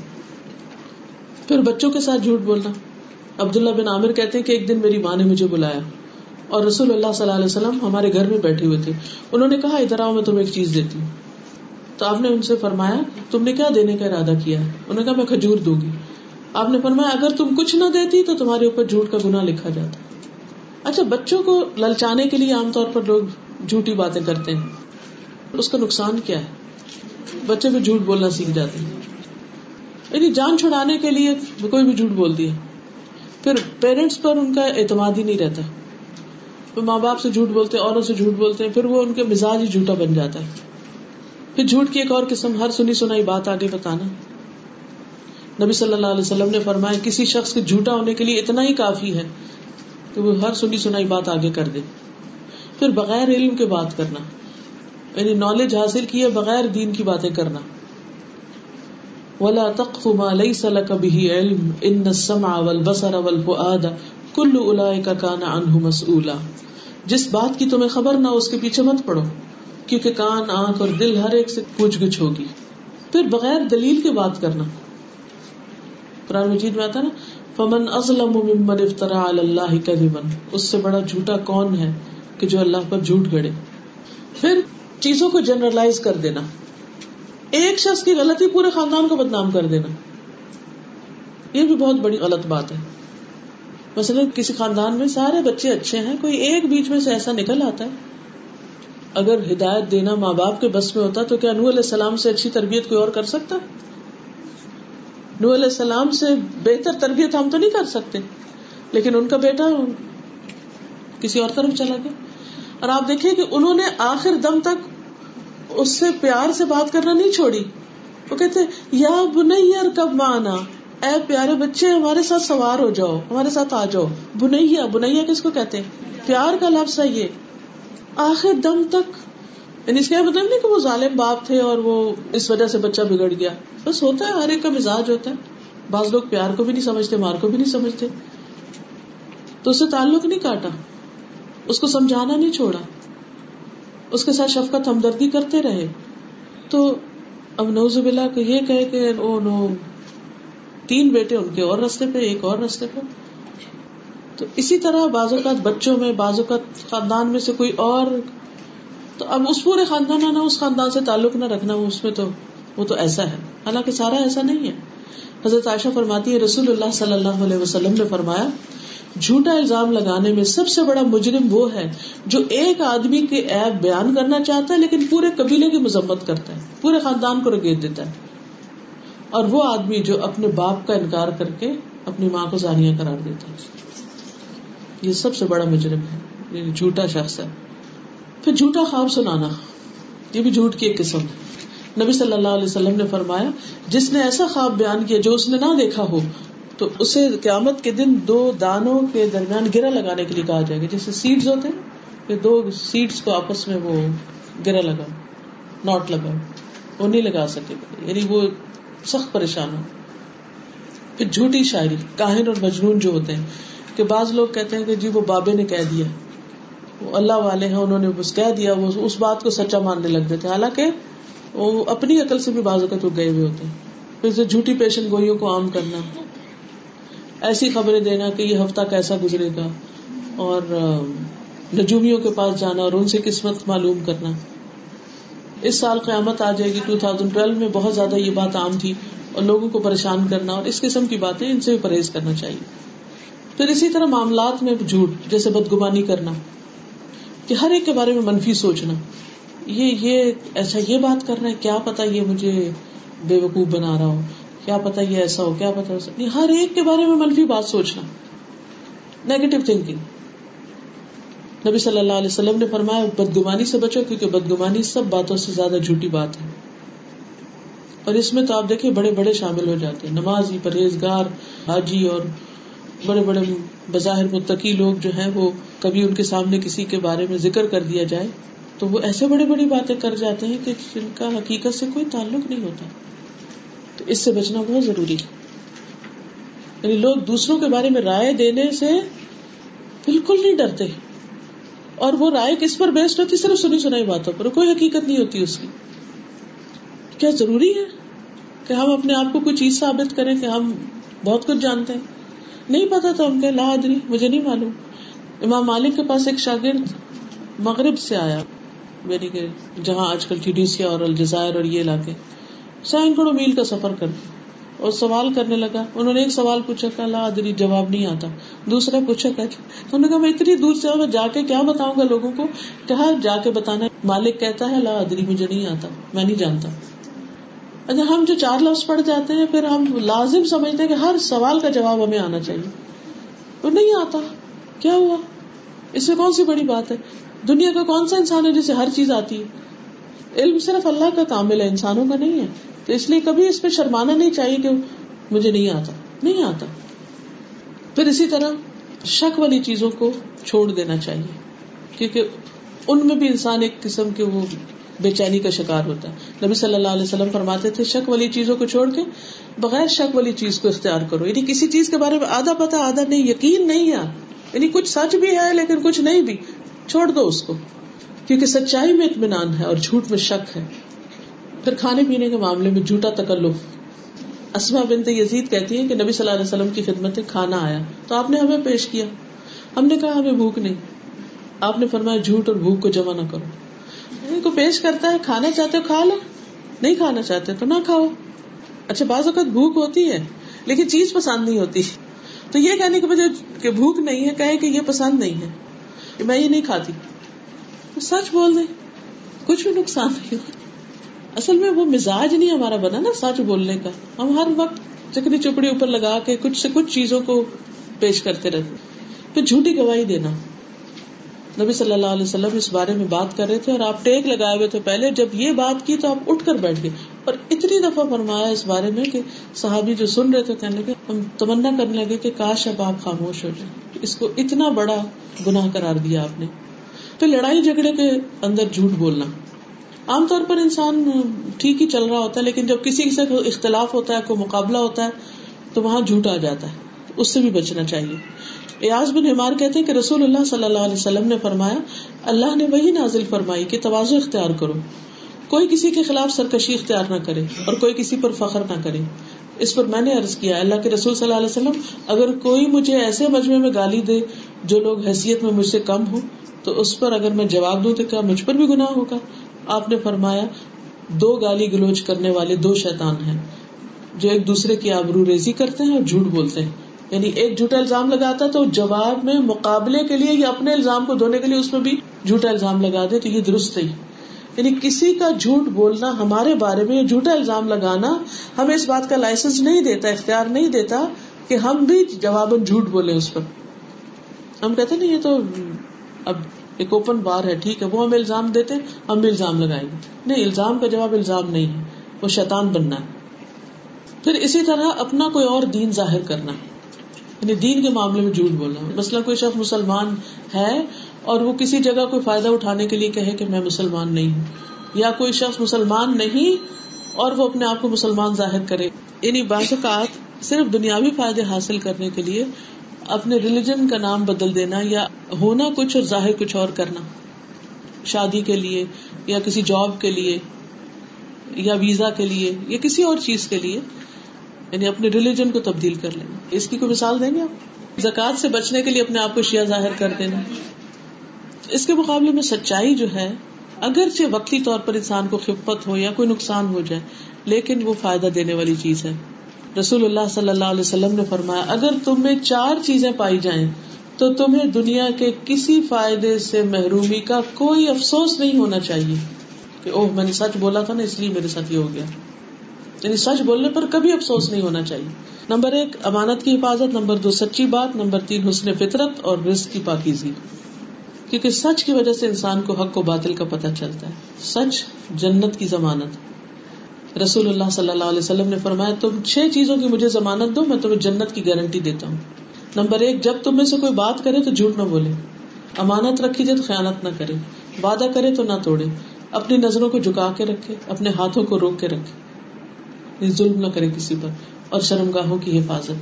پھر بچوں کے ساتھ جھوٹ بولنا۔ عبداللہ بن عامر کہتے ہیں کہ ایک دن میری ماں نے مجھے بلایا اور رسول اللہ صلی اللہ علیہ وسلم ہمارے گھر میں بیٹھے ہوئے تھے۔ انہوں نے کہا، ادھر آؤ، میں تمہیں ایک چیز دیتی ہوں۔ تو آپ نے ان سے فرمایا، تم نے کیا دینے کا ارادہ کیا؟ انہوں نے کہا، میں کھجور دوں گی۔ آپ نے فرمایا، اگر تم کچھ نہ دیتی تو تمہارے اوپر جھوٹ کا گنا لکھا جاتا۔ اچھا بچوں کو للچانے کے لیے عام طور پر لوگ جھوٹی باتیں کرتے ہیں۔ اس کا نقصان کیا ہے؟ بچے بھی جھوٹ بولنا سیکھ جاتے ہیں۔ یعنی جان چھڑانے کے لیے کوئی بھی جھوٹ بول دیا۔ پھر پیرنٹس پر ان کا اعتماد ہی نہیں رہتا۔ وہ ماں باپ سے جھوٹ بولتے ہیں اوروں سے جھوٹ بولتے ہیں پھر وہ ان کے مزاج ہی جھوٹا بن جاتا ہے۔ پھر جھوٹ کی ایک اور قسم، ہر سنی سنائی بات آگے بتانا۔ نبی صلی اللہ علیہ وسلم نے فرمایا، کسی شخص کے جھوٹا ہونے کے لیے اتنا ہی کافی ہے کہ وہ ہر سنی سنائی بات آگے کر دے۔ پھر بغیر علم کے بات کرنا یعنی نالج حاصل کیے بغیر دین کی باتیں کرنا۔ ولا تقف ما ليس لك به علم ان السمع والبصر والفؤاد كل اولئك كان عنه مسؤولا۔ جس بات کی تمہیں خبر نہ اس کے پیچھے مت پڑو، کیونکہ کان، آنکھ اور دل ہر ایک سے پوچھ گچھ ہوگی۔ پھر بغیر دلیل کے بات کرنا۔ قرآن مجید میں آتا نا، فمن ازلم ممن افترا علی اللہ کذبا اس سے بڑا جھوٹا کون ہے کہ جو اللہ پر جھوٹ گڑے پھر چیزوں کو جنرلائز کر دینا۔ ایک شخص کی غلطی پورے خاندان کو بدنام کر دینا۔ یہ بھی بہت بڑی غلط بات ہے۔ مثلاً کسی خاندان میں سارے بچے اچھے ہیں، کوئی ایک بیچ میں سے ایسا نکل آتا ہے۔ اگر ہدایت دینا ماں باپ کے بس میں ہوتا تو کیا نور علیہ السلام سے اچھی تربیت کوئی اور کر سکتا؟ نور علیہ السلام سے بہتر تربیت ہم تو نہیں کر سکتے، لیکن ان کا بیٹا کسی اور طرف چلا گیا۔ اور آپ دیکھیں کہ انہوں نے آخر دم تک اس سے پیار سے بات کرنا نہیں چھوڑی۔ وہ کہتے یا بنیا کب مانا اے پیارے بچے، ہمارے ساتھ سوار ہو جاؤ، ہمارے ساتھ آ جاؤ۔ بنیا بنیا کس کو کہتے ہیں؟ پیار کا لفظ ہے یہ۔ آخر دم تک یعنی اس کا مطلب نہیں کہ وہ ظالم باپ تھے اور وہ اس وجہ سے بچہ بگڑ گیا۔ بس ہوتا ہے، ہر ایک کا مزاج ہوتا ہے۔ بعض لوگ پیار کو بھی نہیں سمجھتے، مار کو بھی نہیں سمجھتے۔ تو اسے تعلق نہیں کاٹا، اس کو سمجھانا نہیں چھوڑا۔ اس کے ساتھ شفقت ہمدردی کرتے رہے۔ تو اب نوز بلا کو یہ کہے کہ او نو، تین بیٹے ان کے اور رستے پہ، ایک اور رستے پہ۔ تو اسی طرح بعض اوقات بچوں میں، بعض اوقات خاندان میں سے کوئی اور۔ تو اب اس پورے خاندان نہ اس خاندان سے تعلق نہ رکھنا، اس میں تو، وہ تو ایسا ہے۔ حالانکہ سارا ایسا نہیں ہے۔ حضرت عائشہ فرماتی ہے، رسول اللہ صلی اللہ علیہ وسلم نے فرمایا جھوٹا الزام لگانے میں سب سے بڑا مجرم وہ ہے جو ایک آدمی کے ایپ بیان کرنا چاہتا ہے، لیکن پورے قبیلے کی مذمت کرتا ہے، پورے خاندان کو رگیت دیتا ہے۔ اور وہ آدمی جو اپنے باپ کا انکار کر کے اپنی ماں کو زانیہ قرار دیتا ہے۔ یہ سب سے بڑا مجرم ہے یعنی جھوٹا شخص ہے۔ پھر جھوٹا خواب سنانا، یہ بھی جھوٹ کی ایک قسم ہے۔ نبی صلی اللہ علیہ وسلم نے فرمایا، جس نے ایسا خواب بیان کیا جو اس نے نہ دیکھا ہو تو اسے قیامت کے دن دو دانوں کے درمیان گرا لگانے کے لیے کہا جائے گا۔ جیسے سیڈز ہوتے ہیں کہ دو سیڈس کو آپس میں وہ گرا لگا ناٹ لگا۔ وہ نہیں لگا سکے یعنی وہ سخت پریشان ہو پھر جھوٹی شاعری، کاہن اور مجنون جو ہوتے ہیں، کہ بعض لوگ کہتے ہیں کہ جی وہ بابے نے کہہ دیا۔ وہ اللہ والے ہیں، انہوں نے بس کہہ دیا، وہ اس بات کو سچا ماننے لگ دیتے حالانکہ وہ اپنی عقل سے بھی بعض اوقات وہ گئے ہوئے ہوتے ہیں۔ پھر جھوٹی پیشن گوئیوں کو عام کرنا۔ ایسی خبریں دینا کہ یہ ہفتہ کیسا گزرے گا اور نجومیوں کے پاس جانا اور ان سے قسمت معلوم کرنا۔ اس سال قیامت آ جائے گی ٹو تھاؤزینڈ ٹویلو میں بہت زیادہ یہ بات عام تھی اور لوگوں کو پریشان کرنا اور اس قسم کی باتیں ان سے بھی پرہیز کرنا چاہیے۔ پھر اسی طرح معاملات میں جھوٹ، جیسے بدگمانی کرنا، کہ ہر ایک کے بارے میں منفی سوچنا۔ یہ یہ، ایسا یہ بات کر رہا ہے، کیا پتا یہ مجھے بے وقوف بنا رہا ہو۔ کیا پتا یہ ایسا ہو، کیا پتا ہر ایک کے بارے میں منفی بات سوچنا۔ نیگیٹو تھنکنگ نبی صلی اللہ علیہ وسلم نے فرمایا، بدگمانی سے بچو کیونکہ بدگمانی سب باتوں سے زیادہ جھوٹی بات ہے۔ اور اس میں تو آپ دیکھیں، بڑے بڑے شامل ہو جاتے ہیں۔ نمازی، پرہیزگار، حاجی اور بڑے بڑے بظاہر متقی لوگ جو ہیں، وہ کبھی ان کے سامنے کسی کے بارے میں ذکر کر دیا جائے تو وہ ایسے بڑی بڑی باتیں کر جاتے ہیں کہ جن کا حقیقت سے کوئی تعلق نہیں ہوتا۔ تو اس سے بچنا بہت ضروری ہے۔ یعنی لوگ دوسروں کے بارے میں رائے دینے سے بالکل نہیں ڈرتے۔ اور وہ رائے کس پر بیسڈ ہوتی صرف سنی سنائی باتوں پر، کوئی حقیقت نہیں ہوتی اس کی۔ کیا ضروری ہے کہ ہم اپنے آپ کو کوئی چیز ثابت کریں کہ ہم بہت کچھ جانتے ہیں؟ نہیں پتا تو ہم کہ لاہدری مجھے نہیں معلوم۔ امام مالک کے پاس ایک شاگرد مغرب سے آیا میری کہ جہاں آج کل ٹیڈیسیا اور الجزائر اور یہ علاقے۔ سینکڑوں میل کا سفر کر اور سوال کرنے لگا۔ انہوں نے ایک سوال پوچھا کہ اللہ ادری جواب نہیں آتا۔ دوسرا پوچھا کہ جی۔ انہوں نے کہا، میں اتنی دور سے میں جا کے کیا بتاؤں گا لوگوں کو؟ کہا جا کے بتانا مالک کہتا ہے اللہ ادری مجھے نہیں آتا، میں نہیں جانتا۔ اچھا ہم جو چار لفظ پڑھ جاتے ہیں، پھر ہم لازم سمجھتے ہیں کہ ہر سوال کا جواب ہمیں آنا چاہیے۔ وہ نہیں آتا۔ کیا ہوا؟ اس میں کون سی بڑی بات ہے؟ دنیا کا کون سا انسان ہے جسے ہر چیز آتی ہے؟ علم صرف اللہ کا کامل ہے، انسانوں کا نہیں ہے۔ تو اس لیے کبھی اس پہ شرمانا نہیں چاہیے کہ مجھے نہیں آتا۔ نہیں آتا۔ پھر اسی طرح شک والی چیزوں کو چھوڑ دینا چاہیے۔ کیونکہ ان میں بھی انسان ایک قسم کے وہ بے چینی کا شکار ہوتا ہے۔ نبی صلی اللہ علیہ وسلم فرماتے تھے، شک والی چیزوں کو چھوڑ کے بغیر شک والی چیز کو اختیار کرو۔ یعنی کسی چیز کے بارے میں آدھا پتا آدھا نہیں، یقین نہیں ہے۔ یعنی کچھ سچ بھی ہے لیکن کچھ نہیں بھی۔ چھوڑ دو اس کو۔ کیونکہ سچائی میں اطمینان ہے اور جھوٹ میں شک ہے۔ پھر کھانے پینے کے معاملے میں جھوٹا تکلف۔ اسما بنت یزید کہتی ہے کہ نبی صلی اللہ علیہ وسلم کی خدمت میں کھانا آیا۔ تو آپ نے ہمیں پیش کیا۔ ہم نے کہا ہمیں بھوک نہیں۔ آپ نے فرمایا جھوٹ اور بھوک کو جمع نہ کرو۔ کو پیش کرتا ہے کھانا چاہتے ہو کھا لو نہیں کھانا چاہتے تو نہ کھاؤ۔ اچھا بعض اوقات بھوک ہوتی ہے، لیکن چیز پسند نہیں ہوتی۔ تو یہ کہنے کی وجہ کہ بھوک نہیں ہے کہے کہ یہ پسند نہیں ہے۔ کہ میں یہ نہیں کھاتی۔ سچ بول دیں، کچھ بھی نقصان نہیں ہوتا اصل میں وہ مزاج نہیں ہمارا بنا نا سچ بولنے کا۔ ہم ہر وقت چکری چپڑی اوپر لگا کے کچھ سے کچھ چیزوں کو پیش کرتے رہتے۔ پھر جھوٹی گواہی دینا۔ نبی صلی اللہ علیہ وسلم اس بارے میں بات کر رہے تھے اور آپ ٹیک لگائے ہوئے تھے پہلے۔ جب یہ بات کی تو آپ اٹھ کر بیٹھ گئے۔ اور اتنی دفعہ فرمایا اس بارے میں کہ صحابی جو سن رہے تھے کہنے لگے، ہم تمنا کرنے لگے کہ کاش اب آپ خاموش ہو جائیں۔ اس کو اتنا بڑا گناہ قرار دیا آپ نے۔ پھر لڑائی جھگڑے کے اندر جھوٹ بولنا۔ عام طور پر انسان ٹھیک ہی چل رہا ہوتا ہے، لیکن جب کسی سے اختلاف ہوتا ہے، کوئی مقابلہ ہوتا ہے، تو وہاں جھوٹ آ جاتا ہے۔ اس سے بھی بچنا چاہیے۔ ایاز بن ہمار کہتے ہیں کہ رسول اللہ صلی اللہ علیہ وسلم نے فرمایا، اللہ نے وہی نازل فرمائی کہ توازو اختیار کرو۔ کوئی کسی کے خلاف سرکشی اختیار نہ کرے اور کوئی کسی پر فخر نہ کرے۔ اس پر میں نے عرض کیا اللہ کے رسول صلی اللہ علیہ وسلم، اگر کوئی مجھے ایسے مجمے میں گالی دے جو لوگ حیثیت میں مجھ سے کم ہو تو اس پر اگر میں جواب دوں تو کیا مجھ پر بھی گناہ ہوگا؟ آپ نے فرمایا، دو گالی گلوچ کرنے والے دو شیطان ہیں، جو ایک دوسرے کی آبرو ریزی کرتے ہیں اور جھوٹ بولتے ہیں۔ یعنی ایک جھوٹا الزام لگاتا تو جواب میں مقابلے کے لیے یا اپنے الزام کو دھونے کے لیے اس میں بھی جھوٹا الزام لگا دے تو یہ درست ہی یعنی کسی کا جھوٹ بولنا ہمارے بارے میں جھوٹا الزام لگانا ہمیں اس بات کا لائسنس نہیں دیتا، اختیار نہیں دیتا کہ ہم بھی جواب جھوٹ بولے اس پر۔ ہم کہتے نہیں، یہ تو اب ایک اوپن بار ہے، ٹھیک ہے، وہ ہمیں الزام دیتے، ہم بھی الزام لگائیں گے۔ نہیں، الزام کا جواب الزام نہیں ہے، وہ شیطان بننا ہے۔ پھر اسی طرح اپنا کوئی اور دین ظاہر کرنا یعنی دین کے معاملے میں جھوٹ بولنا۔ مثلاً کوئی شخص مسلمان ہے اور وہ کسی جگہ کوئی فائدہ اٹھانے کے لیے کہے کہ میں مسلمان نہیں ہوں۔ یا کوئی شخص مسلمان نہیں اور وہ اپنے آپ کو مسلمان ظاہر کرے۔ یعنی بعض اوقات صرف دنیاوی فائدے حاصل کرنے کے لیے اپنے ریلیجن کا نام بدل دینا یا ہونا کچھ اور ظاہر کچھ اور کرنا۔ شادی کے لیے یا کسی جاب کے لیے یا ویزا کے لیے یا کسی اور چیز کے لیے یعنی اپنے ریلیجن کو تبدیل کر لینا۔ اس کی کوئی مثال دیں گے آپ؟ زکات سے بچنے کے لیے اپنے آپ کو شیعہ ظاہر کر دینا۔ اس کے مقابلے میں سچائی جو ہے، اگرچہ وقتی طور پر انسان کو خفت ہو یا کوئی نقصان ہو جائے، لیکن وہ فائدہ دینے والی چیز ہے۔ رسول اللہ صلی اللہ علیہ وسلم نے فرمایا، اگر تم میں چار چیزیں پائی جائیں، تو تمہیں دنیا کے کسی فائدے سے محرومی کا کوئی افسوس نہیں ہونا چاہیے۔ کہ اوہ، میں نے سچ بولا تھا نا، اس لیے میرے ساتھ یہ ہو گیا۔ یعنی سچ بولنے پر کبھی افسوس نہیں ہونا چاہیے۔ نمبر ایک، امانت کی حفاظت۔ نمبر دو، سچی بات۔ نمبر تین، حسن فطرت اور رزق کی پاکیزی کیونکہ سچ کی وجہ سے انسان کو حق و باطل کا پتہ چلتا ہے۔ سچ جنت کی ضمانت۔ رسول اللہ صلی اللہ علیہ وسلم نے فرمایا، تم چھ چیزوں کی مجھے ضمانت دو، میں تمہیں جنت کی گارنٹی دیتا ہوں۔ نمبر ایک، جب تم میں سے کوئی بات کرے تو جھوٹ نہ بولے۔ امانت رکھی جائے تو خیالت نہ کرے۔ وعدہ کرے تو نہ توڑے۔ اپنی نظروں کو جھکا کے رکھے، اپنے ہاتھوں کو روک کے رکھے۔ ظلم نہ کرے کسی پر، اور شرم گاہوں کی حفاظت۔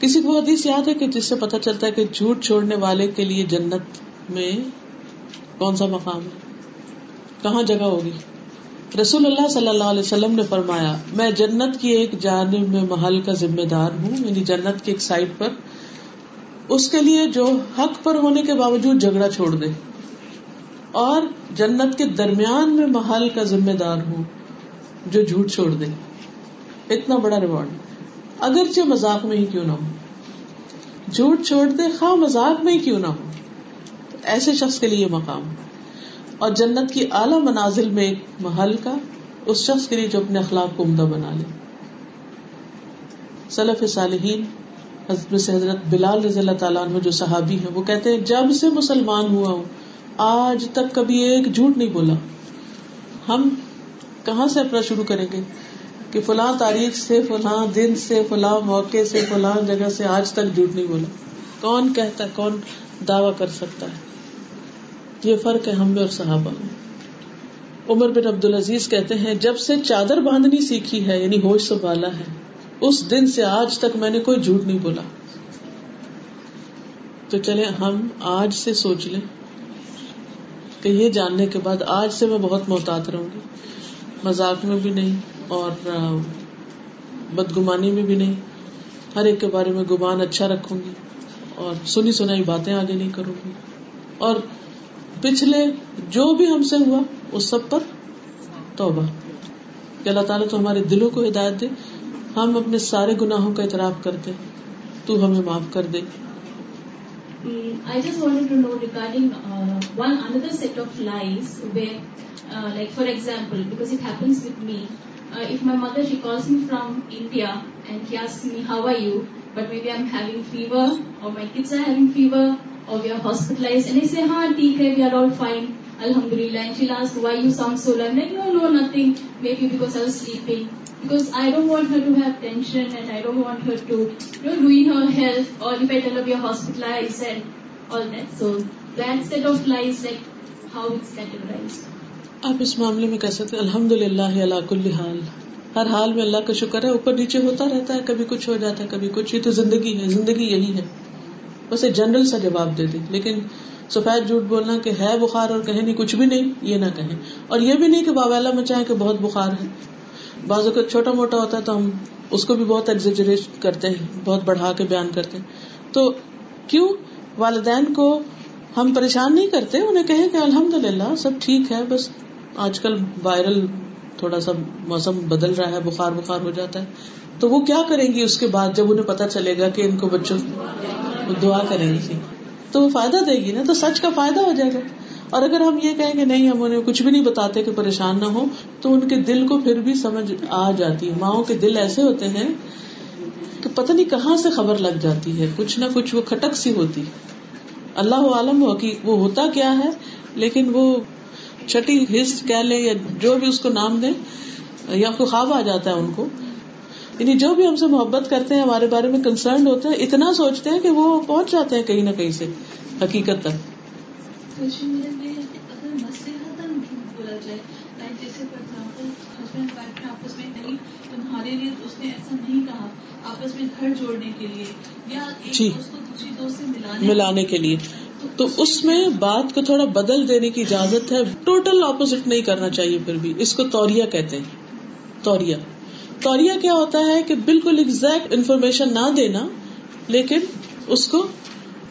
کسی کو حدیث یاد ہے کہ جس سے پتا چلتا ہے کہ جھوٹ چھوڑنے والے کے لیے جنت میں کون سا مقام ہے؟ کہاں جگہ ہوگی؟ رسول اللہ صلی اللہ علیہ وسلم نے فرمایا، میں جنت کی ایک جانب میں محل کا ذمہ دار ہوں یعنی جنت کی ایک سائڈ پر، اس کے لیے جو حق پر ہونے کے باوجود جھگڑا چھوڑ دے۔ اور جنت کے درمیان میں محل کا ذمہ دار ہوں، جو جھوٹ چھوڑ دے۔ اتنا بڑا ریوارڈ اگرچہ مذاق میں ہی کیوں نہ ہو۔ جھوٹ چھوڑ دے، خواہ مذاق میں ہی کیوں نہ ہو۔ ایسے شخص کے لیے مقام۔ اور جنت کی اعلی منازل میں ایک محل کا اس شخص کے لیے جو اپنے اخلاق کو عمدہ بنا لے۔ سلف صالحین، حضرت حضرت بلال رضی اللہ تعالیٰ عنہ جو صحابی ہیں، وہ کہتے ہیں، جب سے مسلمان ہوا ہوں، آج تک کبھی ایک جھوٹ نہیں بولا۔ ہم کہاں سے اپنا شروع کریں گے کہ فلاں تاریخ سے، فلاں دن سے، فلاں موقع سے، فلاں جگہ سے آج تک جھوٹ نہیں بولا۔ کون کہتا، کون دعوی کر سکتا ہے؟ یہ فرق ہے ہم میں اور صحابہ میں۔ عمر بن عبد العزیز کہتے ہیں، جب سے چادر باندھنی سیکھی ہے یعنی ہوش سنبھالا ہے، اس دن سے آج تک میں نے کوئی جھوٹ نہیں بولا۔ تو چلے ہم آج سے سوچ لیں کہ یہ جاننے کے بعد آج سے میں بہت محتاط رہوں گی۔ مذاق میں بھی نہیں اور بدگمانی میں بھی نہیں۔ ہر ایک کے بارے میں گمان اچھا رکھوں گی اور سنی سنائی باتیں آگے نہیں کروں گی۔ اور پچھلے جو بھی ہم سے ہوا، اس سب پر توبہ۔ کہ اللہ تعالیٰ تو ہمارے دلوں کو ہدایت دے، ہم اپنے سارے گناہوں کا اعتراف کرتے، تو ہمیں معاف کر دے۔ I just want to know regarding one under set of lies where like for example because it happens with me if my mother she calls me from India and he as me how are you but maybe I am having fever اور my kids are having fever اور وی آر ہاسپٹلائز سے ہاں ٹھیک ہے وی آر آل فائن الحمد للہ why you sound so low no no nothing maybe because I sleeping because I don't want her to have tension and I don't want her to know doing her health اور depend of you hospitalise and all that so that set of life like how it's categorise آپ اس معاملے میں کہہ سکتے ہیں الحمد للہ اللہ ہر حال میں اللہ کا شکر ہے، اوپر نیچے ہوتا رہتا ہے، کبھی کچھ ہو جاتا ہے، کبھی کچھ. یہ تو زندگی ہے، زندگی یہی ہے۔ بس ایک جنرل سا جواب دے دیں لیکن سفید جھوٹ بولنا کہ ہے بخار اور کہیں نہیں، کچھ بھی نہیں، یہ نہ کہیں اور یہ بھی نہیں کہ باویلا مچائے کہ بہت بخار ہے۔ بعض اوقات چھوٹا موٹا ہوتا ہے تو ہم اس کو بھی بہت ایگزیجریٹ کرتے ہیں، بہت بڑھا کے بیان کرتے ہیں۔ تو کیوں؟ والدین کو ہم پریشان نہیں کرتے، انہیں کہیں کہ الحمد للہ سب ٹھیک ہے، بس آج کل وائرل تھوڑا سا موسم بدل رہا ہے، بخار بخار ہو جاتا ہے۔ تو وہ کیا کریں گی اس کے بعد جب انہیں پتا چلے گا کہ ان کو بچوں دعا کریں گی؟ تو وہ فائدہ دے گی نا، تو سچ کا فائدہ ہو جائے گا۔ اور اگر ہم یہ کہیں کہ نہیں، ہم انہیں کچھ بھی نہیں بتاتے کہ پریشان نہ ہو، تو ان کے دل کو پھر بھی سمجھ آ جاتی ہے۔ ماؤں کے دل ایسے ہوتے ہیں کہ پتہ نہیں کہاں سے خبر لگ جاتی ہے، کچھ نہ کچھ وہ کھٹک سی ہوتی اللہ عالم ہو کہ وہ ہوتا کیا ہے، لیکن وہ چھٹی حص کہہ لے یا جو بھی اس کو نام دے یا کوئی خواب آ جاتا ہے ان کو یعنی جو بھی ہم سے محبت کرتے ہیں ہمارے بارے میں کنسرن ہوتے ہیں اتنا سوچتے ہیں کہ وہ پہنچ جاتے ہیں کہیں نہ کہیں سے حقیقت تک جی۔ ملانے کے لیے۔ تو اس میں بات کو تھوڑا بدل دینے کی اجازت ہے۔ ٹوٹل اپوزٹ نہیں کرنا چاہیے پھر بھی۔ اس کو توریا کہتے ہیں۔ توریا توریا کیا ہوتا ہے کہ بالکل ایگزیکٹ انفارمیشن نہ دینا، لیکن اس کو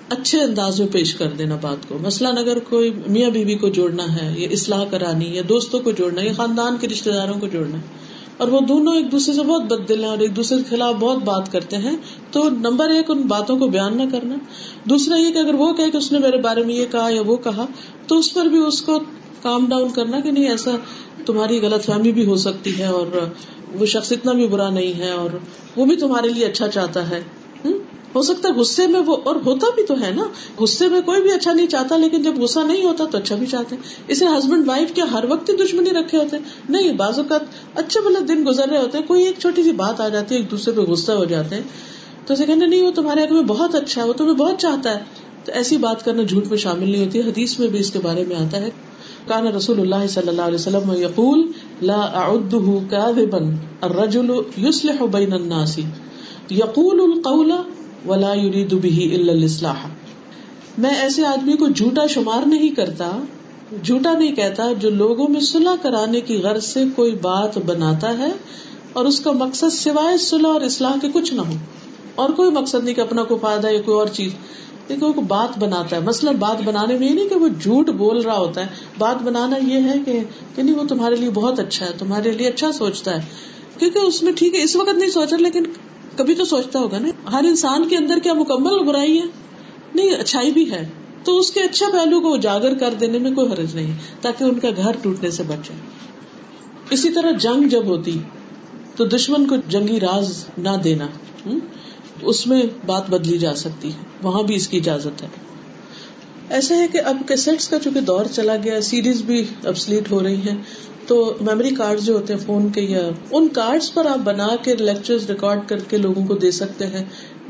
اچھے انداز میں پیش کر دینا بات کو۔ مثلاً اگر کوئی میاں بیوی کو جوڑنا ہے، یا اصلاح کرانی، یا دوستوں کو جوڑنا ہے یا خاندان کے رشتے داروں کو جوڑنا ہے اور وہ دونوں ایک دوسرے سے بہت بد دل ہیں اور ایک دوسرے کے خلاف بہت بات کرتے ہیں، تو نمبر ایک، ان باتوں کو بیان نہ کرنا۔ دوسرا یہ کہ اگر وہ کہ اس نے میرے بارے میں یہ کہا یا وہ کہا، تو اس پر بھی اس کو کام ڈاؤن کرنا کہ نہیں، ایسا تمہاری غلط فہمی بھی ہو سکتی ہے اور وہ شخص اتنا بھی برا نہیں ہے اور وہ بھی تمہارے لیے اچھا چاہتا ہے۔ ہو سکتا ہے غصے میں وہ اور ہوتا بھی تو ہے نا۔ غصے میں کوئی بھی اچھا نہیں چاہتا، لیکن جب غصہ نہیں ہوتا تو اچھا بھی چاہتے ہیں۔ اسے ہسبینڈ وائف کیا ہر وقت ہی دشمنی رکھے ہوتے ہیں؟ نہیں، بعض اوقات اچھے بھلے دن گزر رہے ہوتے ہیں، کوئی ایک چھوٹی سی بات آ جاتی ہے، ایک دوسرے پہ غصہ ہو جاتے ہیں۔ تو اسے کہنا نہیں، وہ تمہارے حق میں بہت اچھا ہے، وہ تمہیں بہت چاہتا ہے۔ تو ایسی بات کرنا جھوٹ میں شامل نہیں ہوتی۔ حدیث میں بھی اس کے بارے میں آتا ہے۔ کان رسول اللہ صلی اللہ علیہ وسلم یقول لا اعده كاذبا، الرجل يصلح بين الناس. یقول القول ولا يريد به الا الاصلاح میں ایسے آدمی کو جھوٹا شمار نہیں کرتا، جھوٹا نہیں کہتا جو لوگوں میں صلح کرانے کی غرض سے کوئی بات بناتا ہے اور اس کا مقصد سوائے صلح اور اصلاح کے کچھ نہ ہو۔ اور کوئی مقصد نہیں کہ اپنا کوئی فائدہ یا کوئی اور چیز۔ لیکن وہ بات بناتا ہے۔ مثلاً بات بنانے میں یہ نہیں کہ وہ جھوٹ بول رہا ہوتا ہے۔ بات بنانا یہ ہے کہ نہیں، وہ تمہارے لیے بہت اچھا ہے، تمہارے لیے اچھا سوچتا ہے۔ کیونکہ اس میں ٹھیک ہے، اس وقت نہیں سوچا، لیکن کبھی تو سوچتا ہوگا نا۔ ہر انسان کے اندر کیا مکمل برائی ہے؟ نہیں، اچھائی بھی ہے۔ تو اس کے اچھا پہلو کو اجاگر کر دینے میں کوئی حرج نہیں، تاکہ ان کا گھر ٹوٹنے سے بچے اسی طرح جنگ جب ہوتی، تو دشمن کو جنگی راز نہ دینا۔ اس میں بات بدلی جا سکتی ہے، وہاں بھی اس کی اجازت ہے۔ ایسا ہے کہ اب کیسٹس کا چونکہ دور چلا گیا، سیریز بھی اب سلیٹ ہو رہی ہیں، تو میموری کارڈ جو ہوتے ہیں فون کے یا ان کارڈ پر آپ بنا کے لیکچر ریکارڈ کر کے لوگوں کو دے سکتے ہیں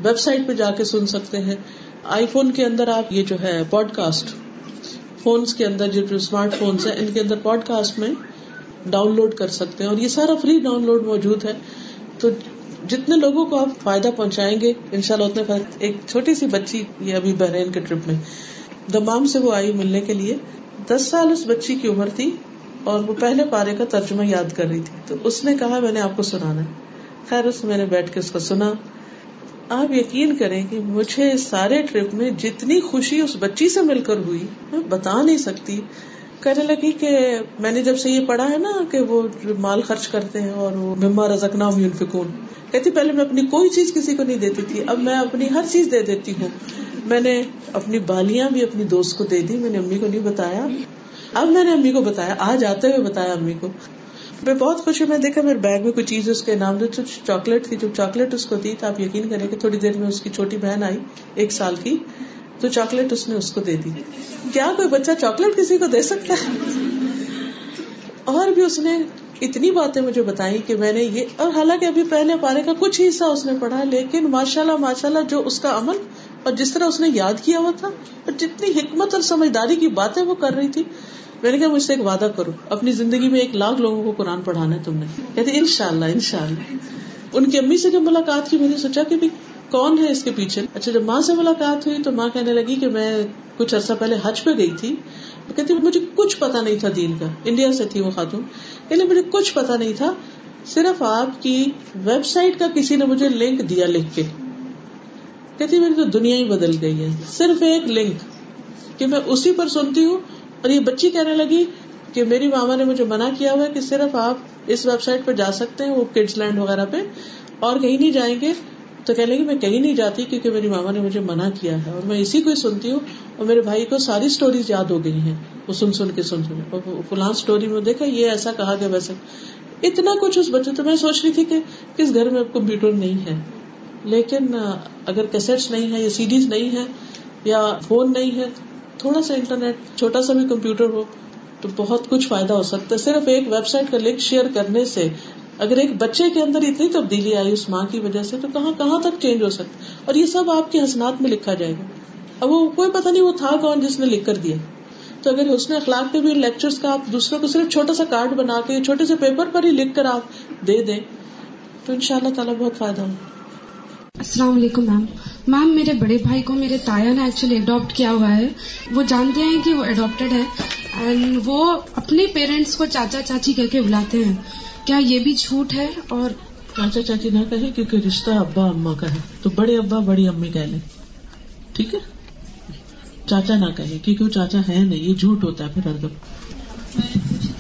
ویب سائٹ پہ جا کے سن سکتے ہیں۔ آئی فون کے اندر آپ، یہ جو ہے پوڈ کاسٹ فونس کے اندر جو اسمارٹ فونس ہیں، ان کے اندر پوڈ کاسٹ میں ڈاؤن لوڈ کر سکتے ہیں اور یہ سارا فری ڈاؤن لوڈ موجود ہے۔ تو جتنے لوگوں کو آپ فائدہ پہنچائیں گے ان شاء اللہ اتنے ایک چھوٹی سی بچی یہ ابھی بحرین کے ٹرپ میں، دمام سے وہ آئی ملنے کے لیے۔ دس سال اس بچی کی عمر تھی اور وہ پہلے پارے کا ترجمہ یاد کر رہی تھی۔ تو اس نے کہا، میں نے آپ کو سنانا خیر، اس میں نے بیٹھ کے اس کو سنا۔ آپ یقین کریں کہ مجھے سارے ٹرپ میں جتنی خوشی اس بچی سے مل کر ہوئی، میں بتا نہیں سکتی۔ کہنے لگی کہ میں نے جب سے یہ پڑھا ہے نا کہ وہ مال خرچ کرتے ہیں اور وہ مما رزکنا فکون کہتی پہلے میں اپنی کوئی چیز کسی کو نہیں دیتی تھی، اب میں اپنی ہر چیز دے دیتی ہوں۔ میں نے اپنی بالیاں بھی اپنی دوست کو دے دی، میں نے امی کو نہیں بتایا۔ اب میں نے امی کو بتایا آج آتے ہوئے بتایا امی کو۔ میں بہت خوش ہوں میں دیکھا میرے بیگ میں کوئی چیز اس کے نام دے چاکلیٹ تھی، جو چاکلیٹ اس کو دی تو آپ یقین کریں کہ تھوڑی دیر میں اس کی چھوٹی بہن آئی، ایک سال کی۔ تو چاکلیٹ اس نے اس کو دے دی۔ کیا کوئی بچہ چاکلیٹ کسی کو دے سکتا ہے؟ اور بھی اس نے اتنی باتیں مجھے بتائی کہ میں نے یہ اور حالانکہ ابھی پہلے پارے کا کچھ حصہ اس نے پڑھا، لیکن ماشاء اللہ ماشاء اللہ جو اس کا عمل اور جس طرح اس نے یاد کیا ہوا تھا، اور جتنی حکمت اور سمجھداری کی باتیں وہ کر رہی تھی، میں نے کہا مجھ سے ایک وعدہ کرو، اپنی زندگی میں ایک لاکھ لوگوں کو قرآن پڑھانا ہے تم نے۔ کہتے ان شاء اللہ ان شاء اللہ ان کی امی سے جب ملاقات کی، میں نے سوچا کہ کون ہے اس کے پیچھے؟ اچھا جب ماں سے ملاقات ہوئی تو ماں کہنے لگی کہ میں کچھ عرصہ پہلے حج پہ گئی تھی۔ کہتی، مجھے کچھ پتا نہیں تھا دین کا۔ انڈیا سے تھی وہ خاتون۔ کہ مجھے کچھ پتا نہیں تھا۔ صرف آپ کی ویب سائٹ کا کسی نے مجھے لنک دیا لکھ کے۔ کہتی، میری تو دنیا ہی بدل گئی ہے۔ صرف ایک لنک کہ میں اسی پر سنتی ہوں۔ اور یہ بچی کہنے لگی کہ میری ماما نے مجھے منع کیا ہوا کہ صرف آپ اس ویب سائٹ پہ جا سکتے ہیں، وہ کڈس لینڈ وغیرہ پہ، اور کہیں نہیں جائیں گے۔ تو کہنے لگی، میں کہیں نہیں جاتی کیونکہ میری ماما نے مجھے منع کیا ہے اور میں اسی کو ہی سنتی ہوں اور میرے بھائی کو ساری اسٹوریز یاد ہو گئی ہیں۔ وہ سن سن کے سن سن فلان اسٹوری میں دیکھا، یہ ایسا کہا گیا ویسے اتنا کچھ اس بچے تو میں سوچ رہی تھی کہ کس گھر میں کمپیوٹر نہیں ہے۔ لیکن اگر کیسٹس نہیں ہے یا سیڈیز نہیں ہے یا فون نہیں ہے، تھوڑا سا انٹرنیٹ چھوٹا سا بھی کمپیوٹر ہو تو بہت کچھ فائدہ ہو سکتا ہے۔ صرف ایک ویب سائٹ کا لنک شیئر کرنے سے اگر ایک بچے کے اندر اتنی تبدیلی آئی اس ماں کی وجہ سے، تو کہاں کہاں تک چینج ہو سکتا؟ اور یہ سب آپ کی حسنات میں لکھا جائے گا۔ اب وہ کوئی پتا نہیں وہ تھا کون جس نے لکھ کر دیا۔ تو اگر حسن اخلاق کے بھی لیکچر کا، آپ دوسروں کو صرف چھوٹا سا کارڈ بنا کے، چھوٹے سے پیپر پر ہی لکھ کر آپ دے دیں، تو ان شاء اللہ تعالیٰ بہت فائدہ ہو السلام علیکم میم۔ میم، میرے بڑے بھائی کو میرے تایا نے ایکچولی اڈاپٹ کیا ہوا ہے۔ وہ جانتے ہیں کہ وہ اڈاپٹیڈ ہے۔ اینڈ وہ اپنے پیرنٹس کو چاچا چاچی کر کے بلاتے ہیں۔ کیا یہ بھی جھوٹ ہے اور چاچا چاچی نہ کہے کیونکہ رشتہ ابا اما کا ہے۔ تو بڑے ابا بڑی امی کہہ لیں۔ ٹھیک ہے؟ چاچا نہ کہے کیونکہ وہ چاچا ہے نہیں یہ جھوٹ ہوتا ہے پھر ہر دم۔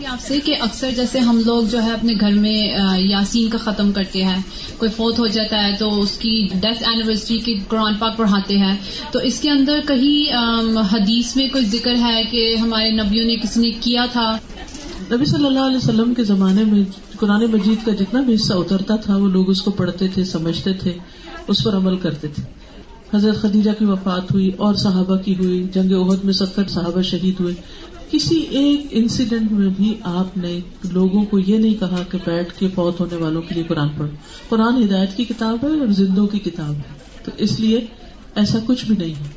آپ سے کہ اکثر جیسے ہم لوگ جو ہے اپنے گھر میں یاسین کا ختم کرتے ہیں کوئی فوت ہو جاتا ہے تو اس کی ڈیتھ اینیورسری کی قرآن پاک پڑھاتے ہیں۔ تو اس کے اندر کہیں حدیث میں کوئی ذکر ہے کہ ہمارے نبیوں نے کسی نے کیا تھا؟ نبی صلی اللہ علیہ وسلم کے زمانے میں قرآن مجید کا جتنا بھی حصہ اترتا تھا، وہ لوگ اس کو پڑھتے تھے، سمجھتے تھے، اس پر عمل کرتے تھے۔ حضرت خدیجہ کی وفات ہوئی، اور صحابہ کی ہوئی، جنگ عہد میں ستر صحابہ شہید ہوئے۔ کسی ایک انسیڈنٹ میں بھی آپ نے لوگوں کو یہ نہیں کہا کہ بیٹھ کے فوت ہونے والوں کے لیے قرآن پڑھو۔ قرآن ہدایت کی کتاب ہے اور زندوں کی کتاب ہے۔ تو اس لیے ایسا کچھ بھی نہیں ہے۔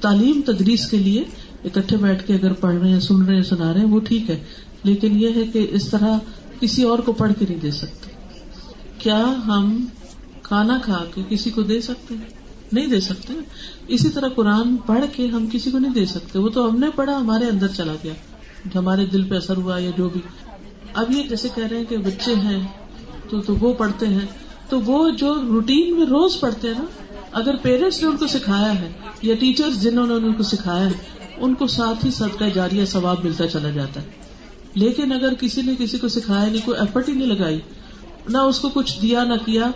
تعلیم تدریس کے لیے اکٹھے بیٹھ کے اگر پڑھ رہے ہیں، سن رہے ہیں، سنا رہے ہیں، وہ ٹھیک ہے۔ لیکن یہ ہے کہ اس طرح کسی اور کو پڑھ کے نہیں دے سکتے۔ کیا ہم کھانا کھا کے کسی کو دے سکتے ہیں؟ نہیں دے سکتے۔ اسی طرح قرآن پڑھ کے ہم کسی کو نہیں دے سکتے۔ وہ تو ہم نے پڑھا، ہمارے اندر چلا گیا۔ ہمارے دل پہ اثر ہوا یا جو بھی۔ اب یہ جیسے کہہ رہے ہیں کہ بچے ہیں، تو تو وہ پڑھتے ہیں۔ تو وہ جو روٹین میں روز پڑھتے ہیں نا، اگر پیرنٹس نے ان کو سکھایا ہے یا ٹیچر جنہوں نے ان کو سکھایا ہے، ان کو ساتھ ہی سب کا جاری ثواب ملتا چلا جاتا ہے۔ لیکن اگر کسی نے کسی کو سکھایا نہیں، کوئی ایفرٹ ہی نہیں لگائی، نہ اس کو کچھ دیا، نہ کیا،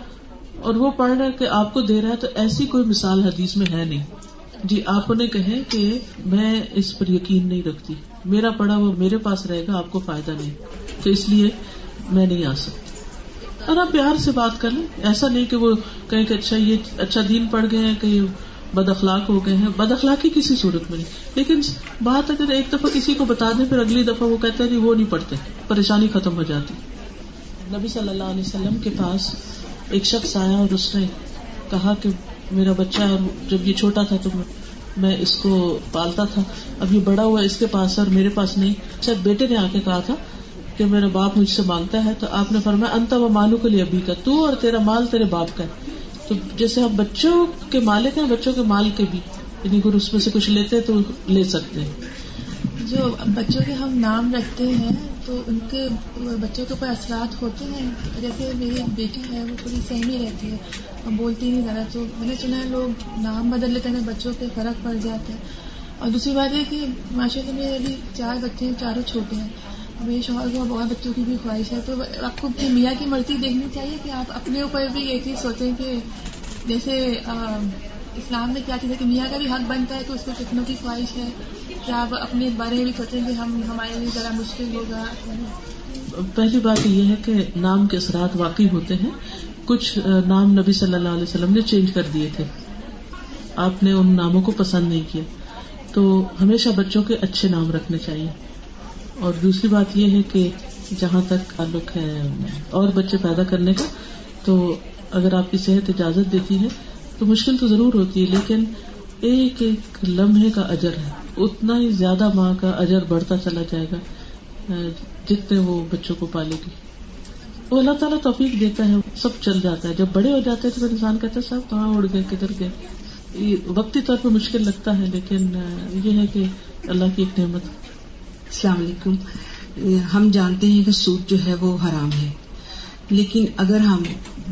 اور وہ پڑھ رہا ہے کہ آپ کو دے رہا ہے، تو ایسی کوئی مثال حدیث میں ہے نہیں۔ جی آپ انہیں کہیں کہ میں اس پر یقین نہیں رکھتی۔ میرا پڑھا وہ میرے پاس رہے گا، آپ کو فائدہ نہیں۔ تو اس لیے میں نہیں آ سکتی۔ اور آپ پیار سے بات کر لیں۔ ایسا نہیں کہ وہ کہیں کہ اچھا یہ اچھا دین پڑ گئے ہیں کہ بد اخلاق ہو گئے ہیں، بد اخلاقی کسی صورت میں نہیں۔ لیکن بات اگر ایک دفعہ کسی کو بتا دیں، پھر اگلی دفعہ وہ کہتے ہیں وہ نہیں پڑھتے، پریشانی ختم ہو جاتی۔ نبی صلی اللہ علیہ وسلم کے پاس ایک شخص آیا اور اس نے کہا کہ میرا بچہ اور جب یہ چھوٹا تھا تو میں اس کو پالتا تھا۔ اب یہ بڑا ہوا اس کے پاس اور میرے پاس نہیں۔ شاید بیٹے نے آ کے کہا تھا کہ میرا باپ مجھ سے مانگتا ہے، تو آپ نے فرمایا، انت و مالو کے لیے ابھی کا تو اور تیرا مال تیرے باپ کا تو جیسے ہم بچوں کے مالک ہیں، بچوں کے مال کے بھی یعنی اگر اس میں سے کچھ لیتے ہیں تو لے سکتے ہیں۔ جو بچوں کے ہم نام رکھتے ہیں، تو ان کے بچوں کے اوپر اثرات ہوتے ہیں۔ جیسے میری بیٹی ہے، وہ تھوڑی سہمی رہتی ہے اور بولتی نہیں زیادہ۔ تو میں نے سنا ہے، لوگ نام بدل لیتے ہیں بچوں پہ فرق پڑ جاتا ہے اور دوسری بات یہ کہ ماشاء اللہ میرے ابھی چار بچے ہیں، چاروں چھوٹے ہیں۔ میرے شوہر کو بہت بچوں کی بھی خواہش ہے۔ تو آپ کو میاں کی مرضی دیکھنی چاہیے کہ آپ اپنے اوپر بھی یہ چیز سوچیں کہ جیسے اسلام میں کیا چیز ہے کہ میاں کا بھی حق بنتا ہے کہ اس کو کتنوں کی خواہش ہے؟ کہ آپ اپنے بارے میں بھی سوچیں کہ ہم، ہمارے لیے ذرا مشکل ہوگا؟ پہلی بات یہ ہے کہ نام کے اثرات واقعی ہوتے ہیں۔ کچھ نام نبی صلی اللہ علیہ وسلم نے چینج کر دیے تھے۔ آپ نے ان ناموں کو پسند نہیں کیا۔ تو ہمیشہ بچوں کے اچھے نام رکھنے چاہیے۔ اور دوسری بات یہ ہے کہ جہاں تک تعلق ہے اور بچے پیدا کرنے کا، تو اگر آپ کی صحت اجازت دیتی ہے، تو مشکل تو ضرور ہوتی ہے، لیکن ایک ایک لمحے کا اجر ہے۔ اتنا ہی زیادہ ماں کا اجر بڑھتا چلا جائے گا جتنے وہ بچوں کو پالے گی۔ وہ اللہ تعالیٰ توفیق دیتا ہے، سب چل جاتا ہے۔ جب بڑے ہو جاتے ہیں تو انسان کہتا ہے، سب کہاں اڑ گئے، کدھر گئے۔ وقتی طور پہ مشکل لگتا ہے، لیکن یہ ہے کہ اللہ کی ایک نعمت السلام علیکم۔ ہم جانتے ہیں کہ سود جو ہے وہ حرام ہے، لیکن اگر ہم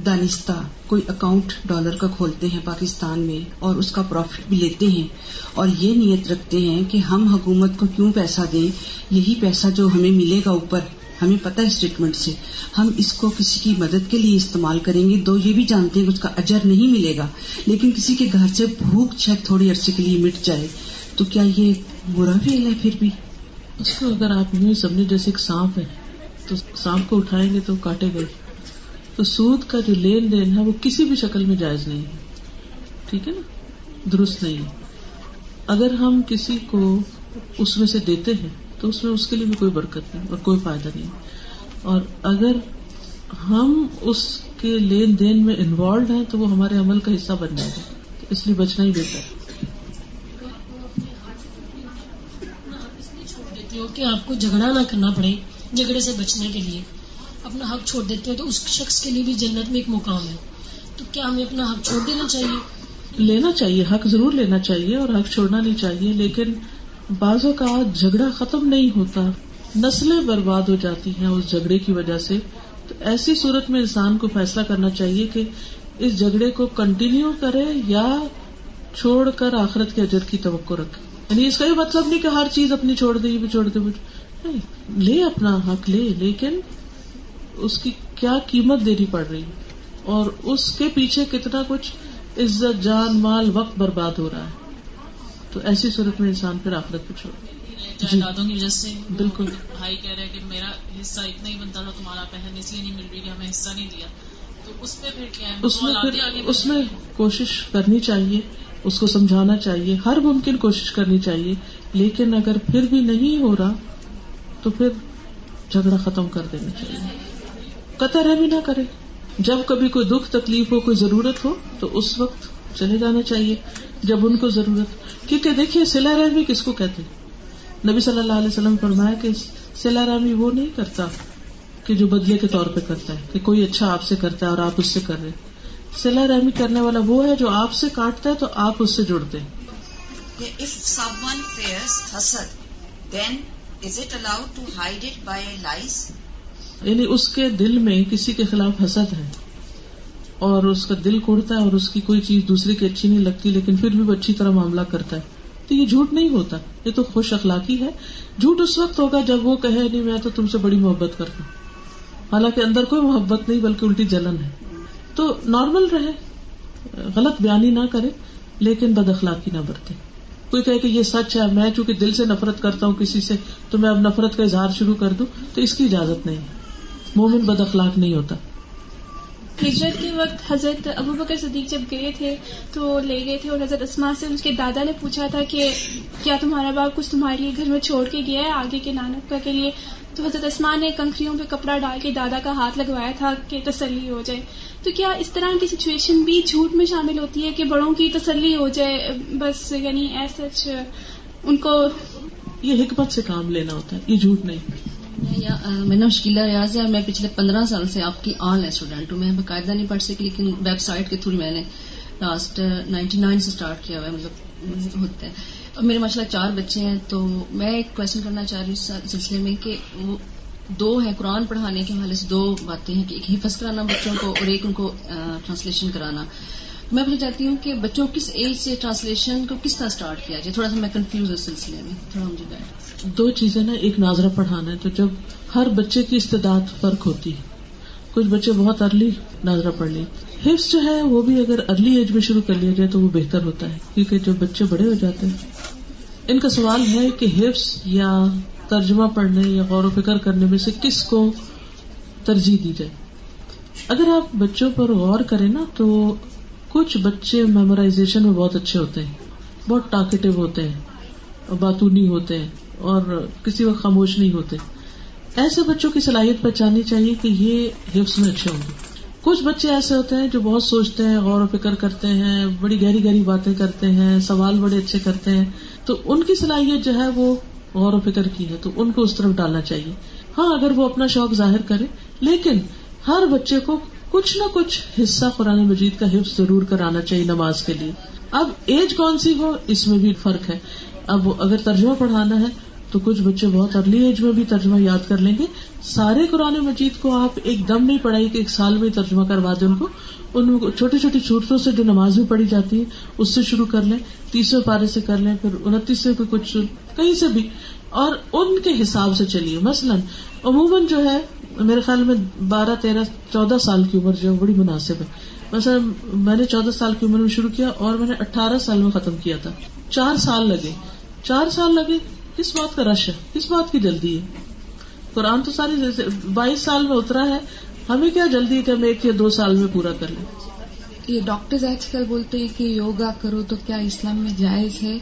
دانستہ کوئی اکاؤنٹ ڈالر کا کھولتے ہیں پاکستان میں اور اس کا پروفٹ بھی لیتے ہیں اور یہ نیت رکھتے ہیں کہ ہم حکومت کو کیوں پیسہ دیں، یہی پیسہ جو ہمیں ملے گا اوپر، ہمیں پتہ ہے اسٹیٹمنٹ سے۔ ہم اس کو کسی کی مدد کے لیے استعمال کریں گے، دو یہ بھی جانتے ہیں کہ اس کا اجر نہیں ملے گا، لیکن کسی کے گھر سے بھوک چھت تھوڑی عرصے کے لیے مٹ جائے، تو کیا یہ برا بھی ہے پھر بھی؟ اس کو اگر آپ یوں سمجھے جیسے ایک سانپ ہے، تو سانپ کو اٹھائیں گے تو کاٹے گئے۔ تو سود کا جو لین دین ہے، وہ کسی بھی شکل میں جائز نہیں ہے۔ ٹھیک ہے نا؟ درست نہیں ہے۔ اگر ہم کسی کو اس میں سے دیتے ہیں، تو اس میں اس کے لیے بھی کوئی برکت نہیں، اور کوئی فائدہ نہیں۔ اور اگر ہم اس کے لین دین میں انوالوڈ ہیں، تو وہ ہمارے عمل کا حصہ بن جائے گا۔ اس لیے بچنا ہی بہتر۔ ہے ہو کہ آپ کو جھگڑا نہ کرنا پڑے جھگڑے سے بچنے کے لیے۔ اپنا حق چھوڑ دیتے ہو تو اس شخص کے لیے بھی جنت میں ایک مقام ہے۔ تو کیا ہمیں اپنا حق چھوڑ دینا چاہیے؟ لینا چاہیے، حق ضرور لینا چاہیے اور حق چھوڑنا نہیں چاہیے، لیکن بعضوں کا جھگڑا ختم نہیں ہوتا، نسلیں برباد ہو جاتی ہیں اس جھگڑے کی وجہ سے۔ تو ایسی صورت میں انسان کو فیصلہ کرنا چاہیے کہ اس جھگڑے کو کنٹینیو کرے یا چھوڑ کر آخرت کے اجر کی توقع رکھے۔ یعنی اس کا یہ مطلب نہیں کہ ہر چیز اپنی چھوڑ دے بھی چھوڑ دے نہیں لے اپنا حق لے لیکن اس کی کیا قیمت دینی پڑ رہی اور اس کے پیچھے کتنا کچھ عزت جان مال وقت برباد ہو رہا ہے۔ تو ایسی صورت میں انسان پھر آخرت پہ چھوڑ جائیدادوں کی وجہ سے بالکل۔ بھائی کہہ رہے کہ میرا حصہ اتنا ہی بنتا تھا تمہارا بہن اس لیے نہیں مل رہی کہ ہمیں حصہ نہیں دیا۔ تو اس میں پھر کیا ہے؟ اس میں کوشش کرنی چاہیے۔ اس کو سمجھانا چاہیے، ہر ممکن کوشش کرنی چاہیے، لیکن اگر پھر بھی نہیں ہو رہا، تو پھر جھگڑا ختم کر دینا چاہیے۔ قطع رحمی نہ کرے۔ جب کبھی کوئی دکھ، تکلیف ہو، کوئی ضرورت ہو، تو اس وقت چلے جانا چاہیے، جب ان کو ضرورت۔ کیونکہ دیکھیے سلا رحمی کس کو کہتے نبی صلی اللہ علیہ وسلم فرمایا کہ سلا رحمی وہ نہیں کرتا کہ جو بدلے کے طور پہ کرتا ہے، کہ کوئی اچھا آپ سے کرتا ہے اور آپ اس سے کر رہے۔ سلا رحمی کرنے والا وہ ہے جو آپ سے کاٹتا ہے تو آپ اس سے جڑتے یعنی اس کے دل میں کسی کے خلاف حسد ہے اور اس کا دل کوڑتا ہے اور اس کی کوئی چیز دوسرے کی اچھی نہیں لگتی لیکن پھر بھی وہ اچھی طرح معاملہ کرتا ہے۔ تو یہ جھوٹ نہیں ہوتا یہ تو خوش اخلاقی ہے۔ جھوٹ اس وقت ہوگا جب وہ کہے نہیں میں تو تم سے بڑی محبت کرتا ہوں۔ حالانکہ اندر کوئی محبت نہیں بلکہ الٹی جلن ہے۔ تو نارمل رہے، غلط بیانی نہ کرے، لیکن بد اخلاقی نہ برتے۔ کوئی کہے کہ یہ سچ ہے، میں چونکہ دل سے نفرت کرتا ہوں کسی سے، تو میں اب نفرت کا اظہار شروع کر دوں، تو اس کی اجازت نہیں۔ ہے مومن بد اخلاق نہیں ہوتا۔ ہجرت کے وقت حضرت ابو بکر صدیق جب گئے تھے، تو لے گئے تھے اور حضرت اسما سے اس کے دادا نے پوچھا تھا کہ کیا تمہارا باپ کچھ تمہارے لیے گھر میں چھوڑ کے گیا ہے، آگے کے نانک کے لیے؟ تو حضرت اسما نے کنکریوں پہ کپڑا ڈال کے دادا کا ہاتھ لگوایا تھا کہ تسلی ہو جائے۔ تو کیا اس طرح کی سچویشن بھی جھوٹ میں شامل ہوتی ہے کہ بڑوں کی تسلی ہو جائے؟ بس یعنی ایسا ان کو یہ حکمت سے کام لینا ہوتا ہے یہ جھوٹ نہیں۔ میں نام شکیلا ریاض ہے میں پچھلے پندرہ سال سے آپ کی آن لائن اسٹوڈینٹ ہوں۔ میں باقاعدہ نہیں پڑھ سکی لیکن ویب سائٹ کے تھرو میں نے لاسٹ نائنٹی نائن سے اسٹارٹ کیا ہوا ہے مطلب ہوتے ہیں اور میرے ماشاء اللہ چار بچے ہیں، تو میں ایک کوشچن کرنا چاہ رہی ہوں اس سلسلے میں کہ وہ دو ہیں قرآن پڑھانے کے حوالے سے دو باتیں ہیں کہ ایک حفظ کرانا بچوں کو اور ایک ان کو ٹرانسلیشن کرانا۔ میں پوچھنا چاہتی ہوں کہ بچوں کس ایج سے ٹرانسلیشن کو کس طرح اسٹارٹ کیا جائے؟ تھوڑا سا میں کنفیوز اس سلسلے میں۔ تھوڑا مجھے دو چیزیں نا، ایک ناظرہ پڑھانا ہے، تو جب ہر بچے کی استداد فرق ہوتی ہے۔ کچھ بچے بہت ارلی ناظرہ پڑھ لی حفظ جو ہے، وہ بھی اگر ارلی ایج میں شروع کر لیا جائے تو وہ بہتر ہوتا ہے، کیونکہ جب بچے بڑے ہو جاتے ہیں ان کا سوال ہے کہ حفظ یا ترجمہ پڑھنے یا غور و فکر کرنے میں سے کس کو ترجیح دی جائے؟ اگر آپ بچوں پر غور کریں نا تو کچھ بچے میمورائزیشن میں بہت اچھے ہوتے ہیں، بہت ٹاکیٹو ہوتے ہیں، باتونی ہوتے ہیں اور کسی وقت خاموش نہیں ہوتے۔ ایسے بچوں کی صلاحیت پہچاننی چاہیے کہ یہ حفظ میں اچھے ہوں گے۔ کچھ بچے ایسے ہوتے ہیں جو بہت سوچتے ہیں، غور و فکر کرتے ہیں، بڑی گہری گہری باتیں کرتے ہیں، سوال بڑے اچھے کرتے ہیں۔ تو ان کی صلاحیت جو ہے وہ غور و فکر کی ہے، تو ان کو اس طرف ڈالنا چاہیے۔ ہاں اگر وہ اپنا شوق ظاہر کرے، لیکن ہر بچے کو کچھ نہ کچھ حصہ قرآن مجید کا حفظ ضرور کرانا چاہیے نماز کے لیے۔ اب ایج کون سی ہو، اس میں بھی فرق ہے۔ اب اگر ترجمہ پڑھانا ہے، تو کچھ بچے بہت ارلی ایج میں بھی ترجمہ یاد کر لیں گے۔ سارے قرآن مجید کو آپ ایک دم نہیں پڑھائی کہ ایک سال میں ترجمہ کروا دیں ان کو۔ ان چھوٹی چھوٹی چھوٹوں سے جو نماز بھی پڑھی جاتی ہے اس سے شروع کر لیں، تیسرے پارے سے کر لیں، پھر انتیس سے کچھ کہیں سے بھی۔ اور ان کے حساب سے چلیے۔ مثلاً، عموماً جو ہے، میرے خیال میں بارہ، تیرہ، چودہ سال کی عمر جو ہے بڑی مناسب ہے۔ مثلاً، میں نے چودہ سال کی عمر میں شروع کیا اور میں نے اٹھارہ سال میں ختم کیا تھا۔ چار سال لگے۔ چار سال لگے، کس بات کا رش ہے؟ کس بات کی جلدی ہے؟ قرآن تو ساری بائیس سال میں اترا ہے۔ ہمیں کیا جلدی کہ ہم ایک یا دو سال میں پورا کر لیں؟ یہ ڈاکٹر آج کل بولتے ہیں کہ یوگا کرو تو کیا اسلام میں جائز ہے؟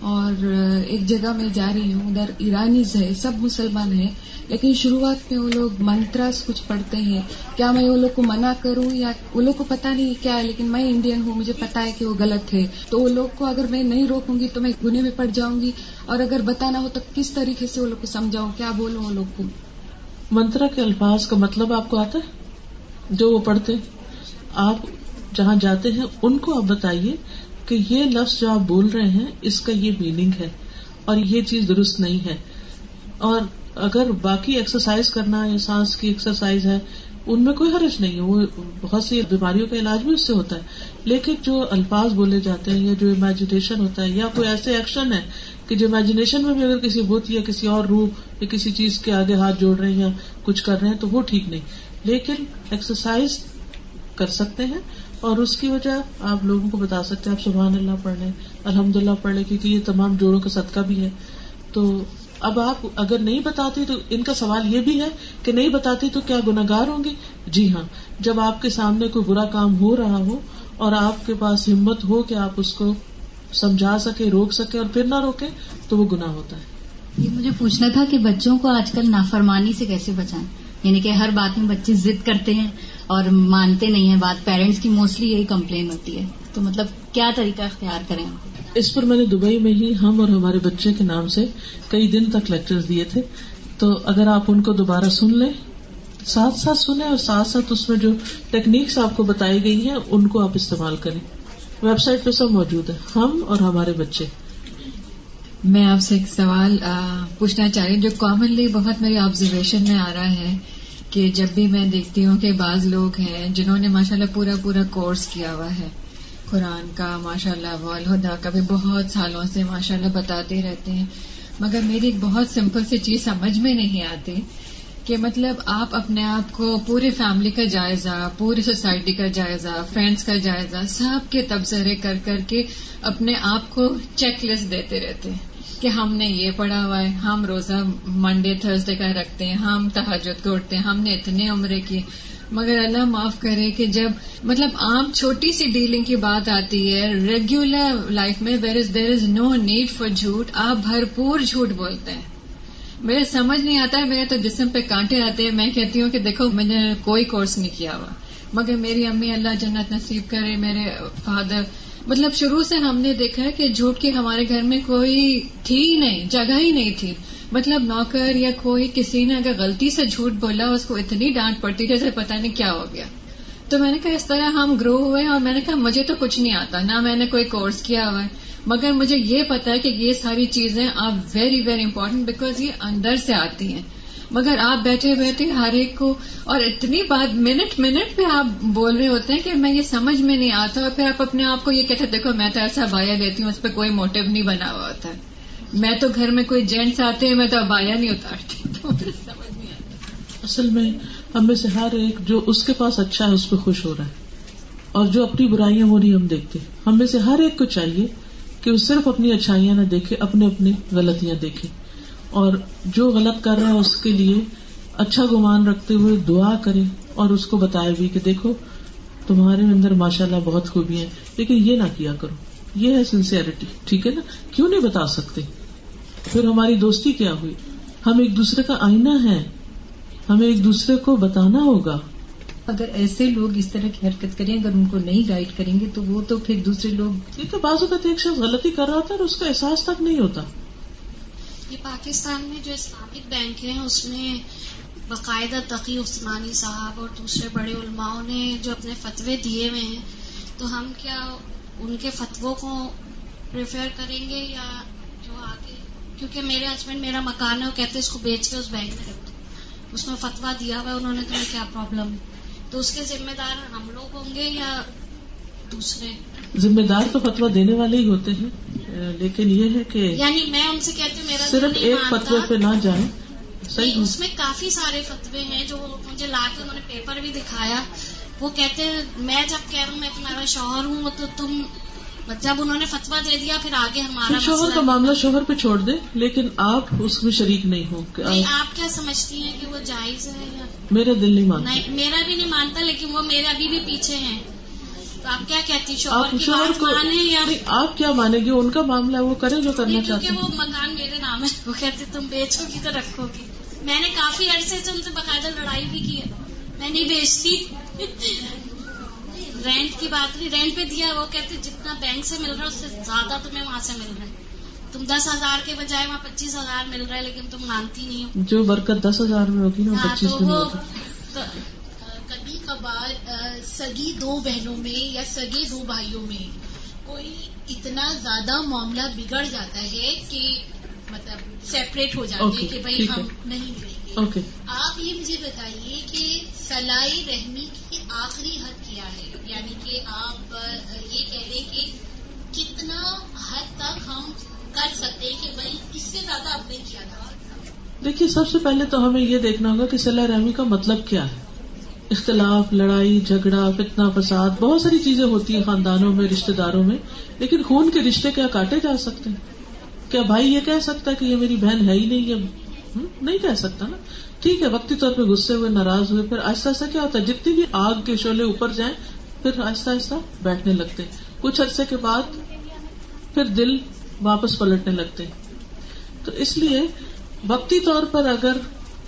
اور ایک جگہ میں جا رہی ہوں، ادھر ایرانیز ہے سب مسلمان ہیں، لیکن شروعات میں وہ لوگ منترس کچھ پڑھتے ہیں۔ کیا میں وہ لوگ کو منع کروں یا وہ لوگ کو پتا نہیں کیا ہے، لیکن میں انڈین ہوں، مجھے پتا ہے کہ وہ غلط ہے۔ تو وہ لوگ کو اگر میں نہیں روکوں گی تو میں گنے میں پڑ جاؤں گی۔ اور اگر بتانا ہو تو کس طریقے سے وہ لوگ کو سمجھاؤں؟ کیا بولوں وہ لوگ کو؟ منترا کے الفاظ کا مطلب آپ کو آتا ہے؟ جو وہ پڑھتے آپ جہاں جاتے ہیں، ان کو آپ بتائیے کہ یہ لفظ جو آپ بول رہے ہیں، اس کا یہ میننگ ہے اور یہ چیز درست نہیں ہے۔ اور اگر باقی ایکسرسائز کرنا، یا سانس کی ایکسرسائز ہے، ان میں کوئی حرج نہیں ہے۔ وہ بہت سی بیماریوں کا علاج بھی اس سے ہوتا ہے۔ لیکن جو الفاظ بولے جاتے ہیں، یا جو امیجنیشن ہوتا ہے، یا کوئی ایسے ایکشن ہے کہ جو امیجنیشن میں بھی اگر کسی بت یا کسی اور روح یا کسی چیز کے آگے ہاتھ جوڑ رہے ہیں یا کچھ کر رہے ہیں تو وہ ٹھیک نہیں۔ لیکن ایکسرسائز کر سکتے ہیں اور اس کی وجہ آپ لوگوں کو بتا سکتے ہیں، آپ سبحان اللہ پڑھ لیں الحمد للہ پڑھ لے کیونکہ یہ تمام جوڑوں کا صدقہ بھی ہے۔ تو اب آپ اگر نہیں بتاتی تو ان کا سوال یہ بھی ہے کہ نہیں بتاتی تو کیا گناگار ہوں گی جی ہاں جب آپ کے سامنے کوئی برا کام ہو رہا ہو اور آپ کے پاس ہمت ہو کہ آپ اس کو سمجھا سکے روک سکے اور پھر نہ روکے تو وہ گناہ ہوتا ہے۔ یہ مجھے پوچھنا تھا کہ بچوں کو آج کل نافرمانی سے کیسے بچائیں؟ یعنی کہ ہر بات میں بچے ضد کرتے ہیں اور مانتے نہیں ہیں بات پیرنٹس کی موسٹلی یہی کمپلین ہوتی ہے۔ تو مطلب کیا طریقہ اختیار کریں اس پر میں نے دبئی میں ہی ہم اور ہمارے بچے کے نام سے کئی دن تک لیکچر دیے تھے۔ تو اگر آپ ان کو دوبارہ سن لیں ساتھ ساتھ سنیں اور ساتھ ساتھ اس میں جو ٹیکنیکس آپ کو بتائی گئی ہیں ان کو آپ استعمال کریں۔ ویب سائٹ پہ سب موجود ہے۔ ہم اور ہمارے بچے۔ میں آپ سے ایک سوال پوچھنا چاہ رہی جو کامنلی بہت میری آبزرویشن میں آ رہا ہے کہ جب بھی میں دیکھتی ہوں کہ بعض لوگ ہیں جنہوں نے ماشاء اللہ پورا پورا کورس کیا ہوا ہے، قرآن کا ماشاء اللہ والہدا کا، بھی بہت سالوں سے ماشاء اللہ بتاتے رہتے ہیں۔ مگر میری ایک بہت سمپل سی چیز سمجھ میں نہیں آتی۔ کہ مطلب آپ اپنے آپ کو پوری فیملی کا جائزہ پوری سوسائٹی کا جائزہ فرینڈس کا جائزہ، سب کے تبصرے کر کر کے اپنے آپ کو چیک لسٹ دیتے رہتے ہیں کہ ہم نے یہ پڑھا ہوا ہے، ہم روزہ منڈے تھرسڈے کا رکھتے ہیں، ہم تحجد کو اٹھتے ہیں، ہم نے اتنے عمرے کی مگر اللہ معاف کرے کہ جب مطلب عام چھوٹی سی ڈیلنگ کی بات آتی ہے ریگولر لائف میں دیر از دیر از نو نیڈ فار جھوٹ، آپ بھرپور جھوٹ بولتے ہیں۔ میرے سمجھ نہیں آتا ہے، میرے تو جسم پہ کانٹے آتے ہیں۔ میں کہتی ہوں کہ دیکھو، میں نے کوئی کورس نہیں کیا ہوا۔ مگر میری امی اللہ جنت نصیب کرے، میرے فادر۔ مطلب شروع سے ہم نے دیکھا ہے کہ جھوٹ کی ہمارے گھر میں کوئی تھی ہی نہیں، جگہ ہی نہیں تھی۔ مطلب نوکر یا کوئی کسی نے اگر غلطی سے جھوٹ بولا، اس کو اتنی ڈانٹ پڑتی جیسے پتا نہیں کیا ہو گیا۔ تو میں نے کہا، اس طرح ہم گرو ہوئے اور میں نے کہا، مجھے تو کچھ نہیں آتا، نہ میں نے کوئی کورس کیا ہوا۔ ہے مگر مجھے یہ پتا ہے کہ یہ ساری چیزیں آپ ویری ویری امپورٹنٹ بیکاز یہ اندر سے آتی ہیں۔ مگر آپ بیٹھے بیٹھے ہر ایک کو اور اتنی بات منٹ منٹ پہ آپ بول رہے ہوتے ہیں کہ میں یہ سمجھ میں نہیں آتا اور پھر آپ اپنے آپ کو یہ کہتے دیکھو میں تو ایسا بایا لیتی ہوں، اس پہ کوئی موٹو نہیں بنا ہوا ہوتا۔ ہے میں تو گھر میں کوئی جینٹس آتے ہیں، میں تو ابایا نہیں اتارتی۔ تو سمجھ نہیں آتا اصل میں ہم میں سے ہر ایک جو اس کے پاس اچھا ہے، اس پہ خوش ہو رہا ہے۔ اور جو اپنی برائیاں ہو رہی ہم دیکھتے۔ ہم میں سے ہر ایک کو چاہیے کہ وہ صرف اپنی اچھائیاں نہ دیکھے، اپنے اپنی غلطیاں دیکھے۔ اور جو غلط کر رہا ہے، اس کے لیے اچھا گمان رکھتے ہوئے دعا کرے اور اس کو بتائے بھی کہ دیکھو، تمہارے اندر ماشاء اللہ بہت خوبی ہے لیکن یہ نہ کیا کرو۔ یہ ہے سنسیئرٹی ٹھیک ہے نا؟ کیوں نہیں بتا سکتے؟ پھر ہماری دوستی کیا ہوئی؟ ہم ایک دوسرے کا آئینہ ہے ہمیں ایک دوسرے کو بتانا ہوگا۔ اگر ایسے لوگ اس طرح کی حرکت کریں اگر ان کو نہیں گائڈ کریں گے تو وہ تو پھر دوسرے لوگ یہ تو بعض اوقات ایک شخص غلطی کر رہا ہوتا ہے اور اس کا احساس تک نہیں ہوتا۔ یہ پاکستان میں جو اسلامک بینک ہیں اس میں باقاعدہ تقی عثمانی صاحب اور دوسرے بڑے علماؤں نے جو اپنے فتوے دیے ہوئے ہیں تو ہم کیا ان کے فتووں کو پریفر کریں گے یا جو آگے؟ کیونکہ میرے ہسبینڈ میرا مکان ہے وہ کہتے اس کو بیچ کے اس بینک میں رکھ دو اس میں فتوا دیا ہوا ہے انہوں نے تمہیں کیا پرابلم تو اس کے ذمہ دار ہم لوگ ہوں گے یا دوسرے؟ ذمہ دار تو فتوا دینے والے ہی ہوتے ہیں لیکن یہ ہے کہ یعنی میں ان سے کہتی ہوں میرا صرف ایک فتوے پہ نہ جائیں۔ صحیح اس میں کافی سارے فتوے ہیں جو مجھے لا کے انہوں نے پیپر بھی دکھایا۔ وہ کہتے ہیں میں جب کہہ رہا ہوں میں تمہارا شوہر ہوں تو تم جب انہوں نے فتوا دے دیا پھر آگے ہمارا شوہر کا معاملہ شوہر پہ چھوڑ دے لیکن آپ اس میں شریک نہیں ہو آپ کیا سمجھتی ہیں کہ وہ جائز ہے یا میرا دل نہیں مانتا۔ میرا بھی نہیں مانتا لیکن وہ میرے ابھی بھی پیچھے ہیں۔ تو آپ کیا کہتی شوہر کی بات مانے یا آپ کیا مانے گی ان کا معاملہ ہے وہ کرے جو کرنا چاہتے ہیں۔ وہ مکان میرے نام ہے۔ وہ کہتے تم بیچو گی تو رکھو گی میں نے کافی عرصے سے ان سے باقاعدہ لڑائی بھی کی ہے۔ میں نہیں بیچتی۔ رینٹ کی بات نہیں رینٹ پہ دیا وہ کہتے جتنا بینک سے مل رہا ہے اس سے زیادہ تمہیں وہاں سے مل رہا ہے۔ تم دس ہزار کے بجائے وہاں پچیس ہزار مل رہا ہے لیکن تم مانتی نہیں ہو۔ جو برکت دس ہزار میں ہوگی نا پچیس میں کبھی کبھار سگی دو بہنوں میں یا سگے دو بھائیوں میں کوئی اتنا زیادہ معاملہ بگڑ جاتا ہے کہ مطلب سیپریٹ ہو جاتے ہیں کہ بھائی ہم نہیں ملیں۔ گے آپ یہ مجھے بتائیے کہ سلائی رحمی کی آخری حد کیا ہے؟ یعنی کہ آپ یہ کہہ رہے کہ کتنا حد تک ہم کر سکتے ہیں کہ بھائی اس سے زیادہ آپ نے کیا تھا؟ دیکھیے سب سے پہلے تو ہمیں یہ دیکھنا ہوگا کہ صلاح رحمی کا مطلب کیا ہے۔ اختلاف لڑائی جھگڑا فتنا فساد بہت ساری چیزیں ہوتی ہیں خاندانوں میں رشتے داروں میں لیکن خون کے رشتے کیا کاٹے جا سکتے ہیں؟ کیا بھائی یہ کہہ سکتا ہے کہ یہ میری بہن ہے ہی نہیں یہ نہیں کہہ سکتا نا۔ ٹھیک ہے، وقتی طور پہ غصے ہوئے، ناراض ہوئے، پھر آہستہ آہستہ کیا ہوتا ہے؟ جتنی بھی آگ کے شعلے اوپر جائیں، پھر آہستہ آہستہ بیٹھنے لگتے کچھ عرصے کے بعد پھر دل واپس پلٹنے لگتے تو اس لیے وقتی طور پر اگر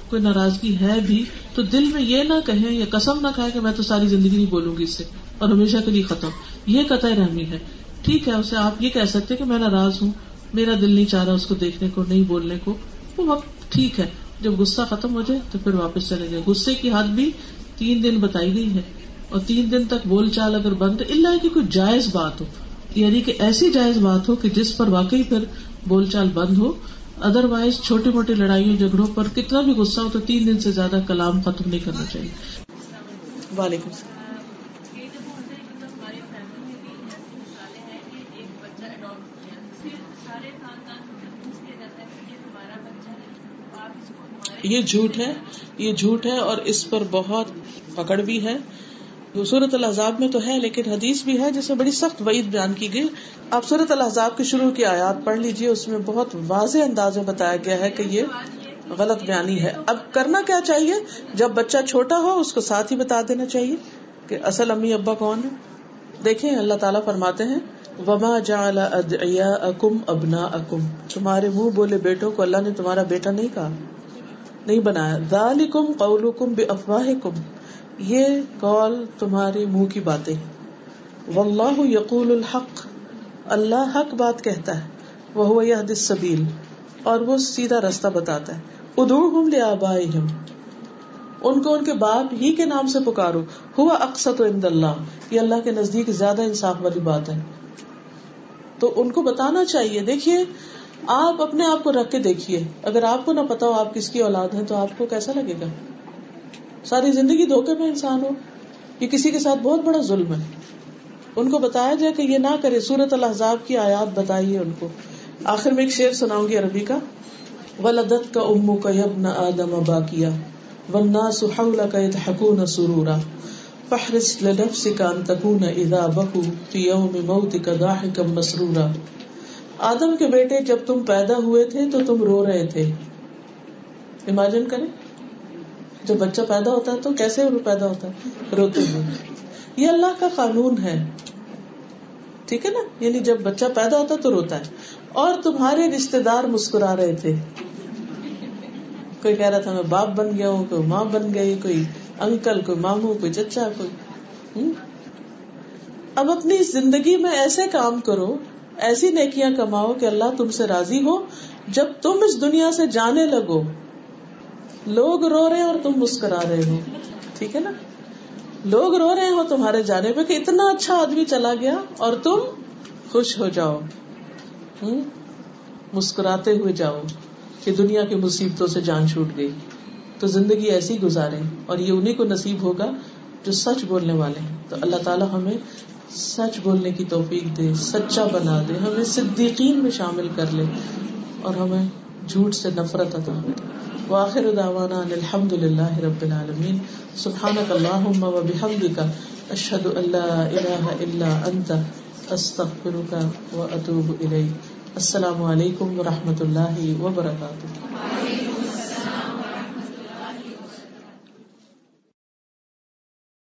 کوئی ناراضگی ہے بھی، تو دل میں یہ نہ کہیں یا قسم نہ کھائے کہ میں تو ساری زندگی نہیں بولوں گی اس سے اور ہمیشہ کے لیے ختم۔ یہ قطع رحمی ہے۔ ٹھیک ہے، اسے آپ یہ کہہ سکتے کہ میں ناراض ہوں، میرا دل نہیں چاہ رہا اس کو دیکھنے کو، نہیں بولنے کو۔ وہ وقت ٹھیک ہے۔ جب غصہ ختم ہو جائے تو پھر واپس چلے جائے۔ غصے کی حد بھی تین دن بتائی گئی ہے۔ اور تین دن تک بول چال اگر بند اللہ کی کوئی جائز بات ہو یعنی کہ ایسی جائز بات ہو کہ جس پر واقعی پھر بول چال بند ہو۔ ادر وائز چھوٹی موٹی لڑائیوں، جھگڑوں پر کتنا بھی غصہ ہو تو تین دن سے زیادہ کلام ختم نہیں کرنا چاہیے۔ وعلیکم السلام۔ یہ جھوٹ ہے، یہ جھوٹ ہے اور اس پر بہت پکڑ بھی ہے۔ صورت الحضاب میں تو ہے، لیکن حدیث بھی ہے جس میں بڑی سخت وعید بیان کی گئی۔ آپ صورت الحضاب کی شروع کی آیات پڑھ لیجیے اس میں بہت واضح انداز میں بتایا گیا ہے کہ یہ غلط بیانی ہے۔ اب کرنا کیا چاہیے؟ جب بچہ چھوٹا ہو، اس کو ساتھ ہی بتا دینا چاہیے کہ اصل امی ابا کون ہے دیکھیں، اللہ تعالیٰ فرماتے ہیں، وما اکم ابنا اکم تمہارے منہ بولے بیٹوں کو اللہ نے تمہارا بیٹا نہیں کہا۔ نہیں بنایا ذالکم قولکم بافواہکم۔ یہ قول تمہارے منہ کی باتیں واللہ یقول الحق۔ اللہ حق بات کہتا ہے۔ وہ یہ سبیل اور وہ سیدھا راستہ بتاتا ہے۔ ادعوہم لآبائہم۔ ان کو ان کے باپ ہی کے نام سے پکارو۔ ہوا اقسط عند اللہ۔ یہ اللہ کے نزدیک زیادہ انصاف والی بات ہے۔ تو ان کو بتانا چاہیے۔ دیکھیے آپ اپنے آپ کو رکھ کے دیکھیے۔ اگر آپ کو نہ پتا ہو آپ کس کی اولاد ہے تو آپ کو کیسا لگے گا؟ ساری زندگی دھوکے میں انسان ہو۔ یہ کسی کے ساتھ بہت بڑا ظلم ہے۔ ان کو بتایا جائے کہ یہ نہ کرے۔ سورت الحضاب کی آیات بتائیے ان کو۔ آخر میں ایک شعر سناؤں گی عربی کا۔ ولدت کا امو کا یبن آدم ابا کیا والناس حولك يضحكون سرورا۔ فاحرص لنفسك ان تكون اذا بكوا في يوم موتك ضاحكا مسرورا۔ آدم کے بیٹے جب تم پیدا ہوئے تھے تو تم رو رہے تھے۔ امیجن کریں۔ جب بچہ پیدا ہوتا ہے تو کیسے پیدا ہوتا ہے؟ روتے ہوئے۔ یہ اللہ کا قانون ہے۔ ٹھیک ہے نا؟ یعنی جب بچہ پیدا ہوتا تو روتا ہے۔ اور تمہارے رشتے دار مسکرا رہے تھے۔ کوئی کہہ رہا تھا، میں باپ بن گیا ہوں، کوئی ماں بن گئی، کوئی انکل، کوئی ماموں، کوئی چچا، کوئی اب اپنی زندگی میں ایسے کام کرو ایسی نیکیاں کماؤ کہ اللہ تم سے راضی ہو۔ جب تم اس دنیا سے جانے لگو، لوگ رو رہے اور تم مسکرا رہے ہو۔ ٹھیک ہے نا؟ لوگ رو رہے ہو تمہارے جانے پہ کہ اتنا اچھا آدمی چلا گیا اور تم خوش ہو جاؤ۔ مسکراتے ہوئے جاؤ کہ دنیا کی مصیبتوں سے جان چھوٹ گئی۔ تو زندگی ایسی گزارے اور یہ انہیں کو نصیب ہوگا جو سچ بولنے والے ہیں۔ تو اللہ تعالیٰ ہمیں سچ بولنے کی توفیق دے، سچا بنا دے، ہمیں صدیقین میں شامل کر لے اور ہمیں جھوٹ سے نفرت عطا واخر دعوانا ان الحمد للہ رب العالمین۔ سبحانک اللہم و بحمدک، اشہد ان لا الہ الا انت، استغفرک و اتوب الیک۔ السلام علیکم و رحمۃ اللہ وبرکاتہ۔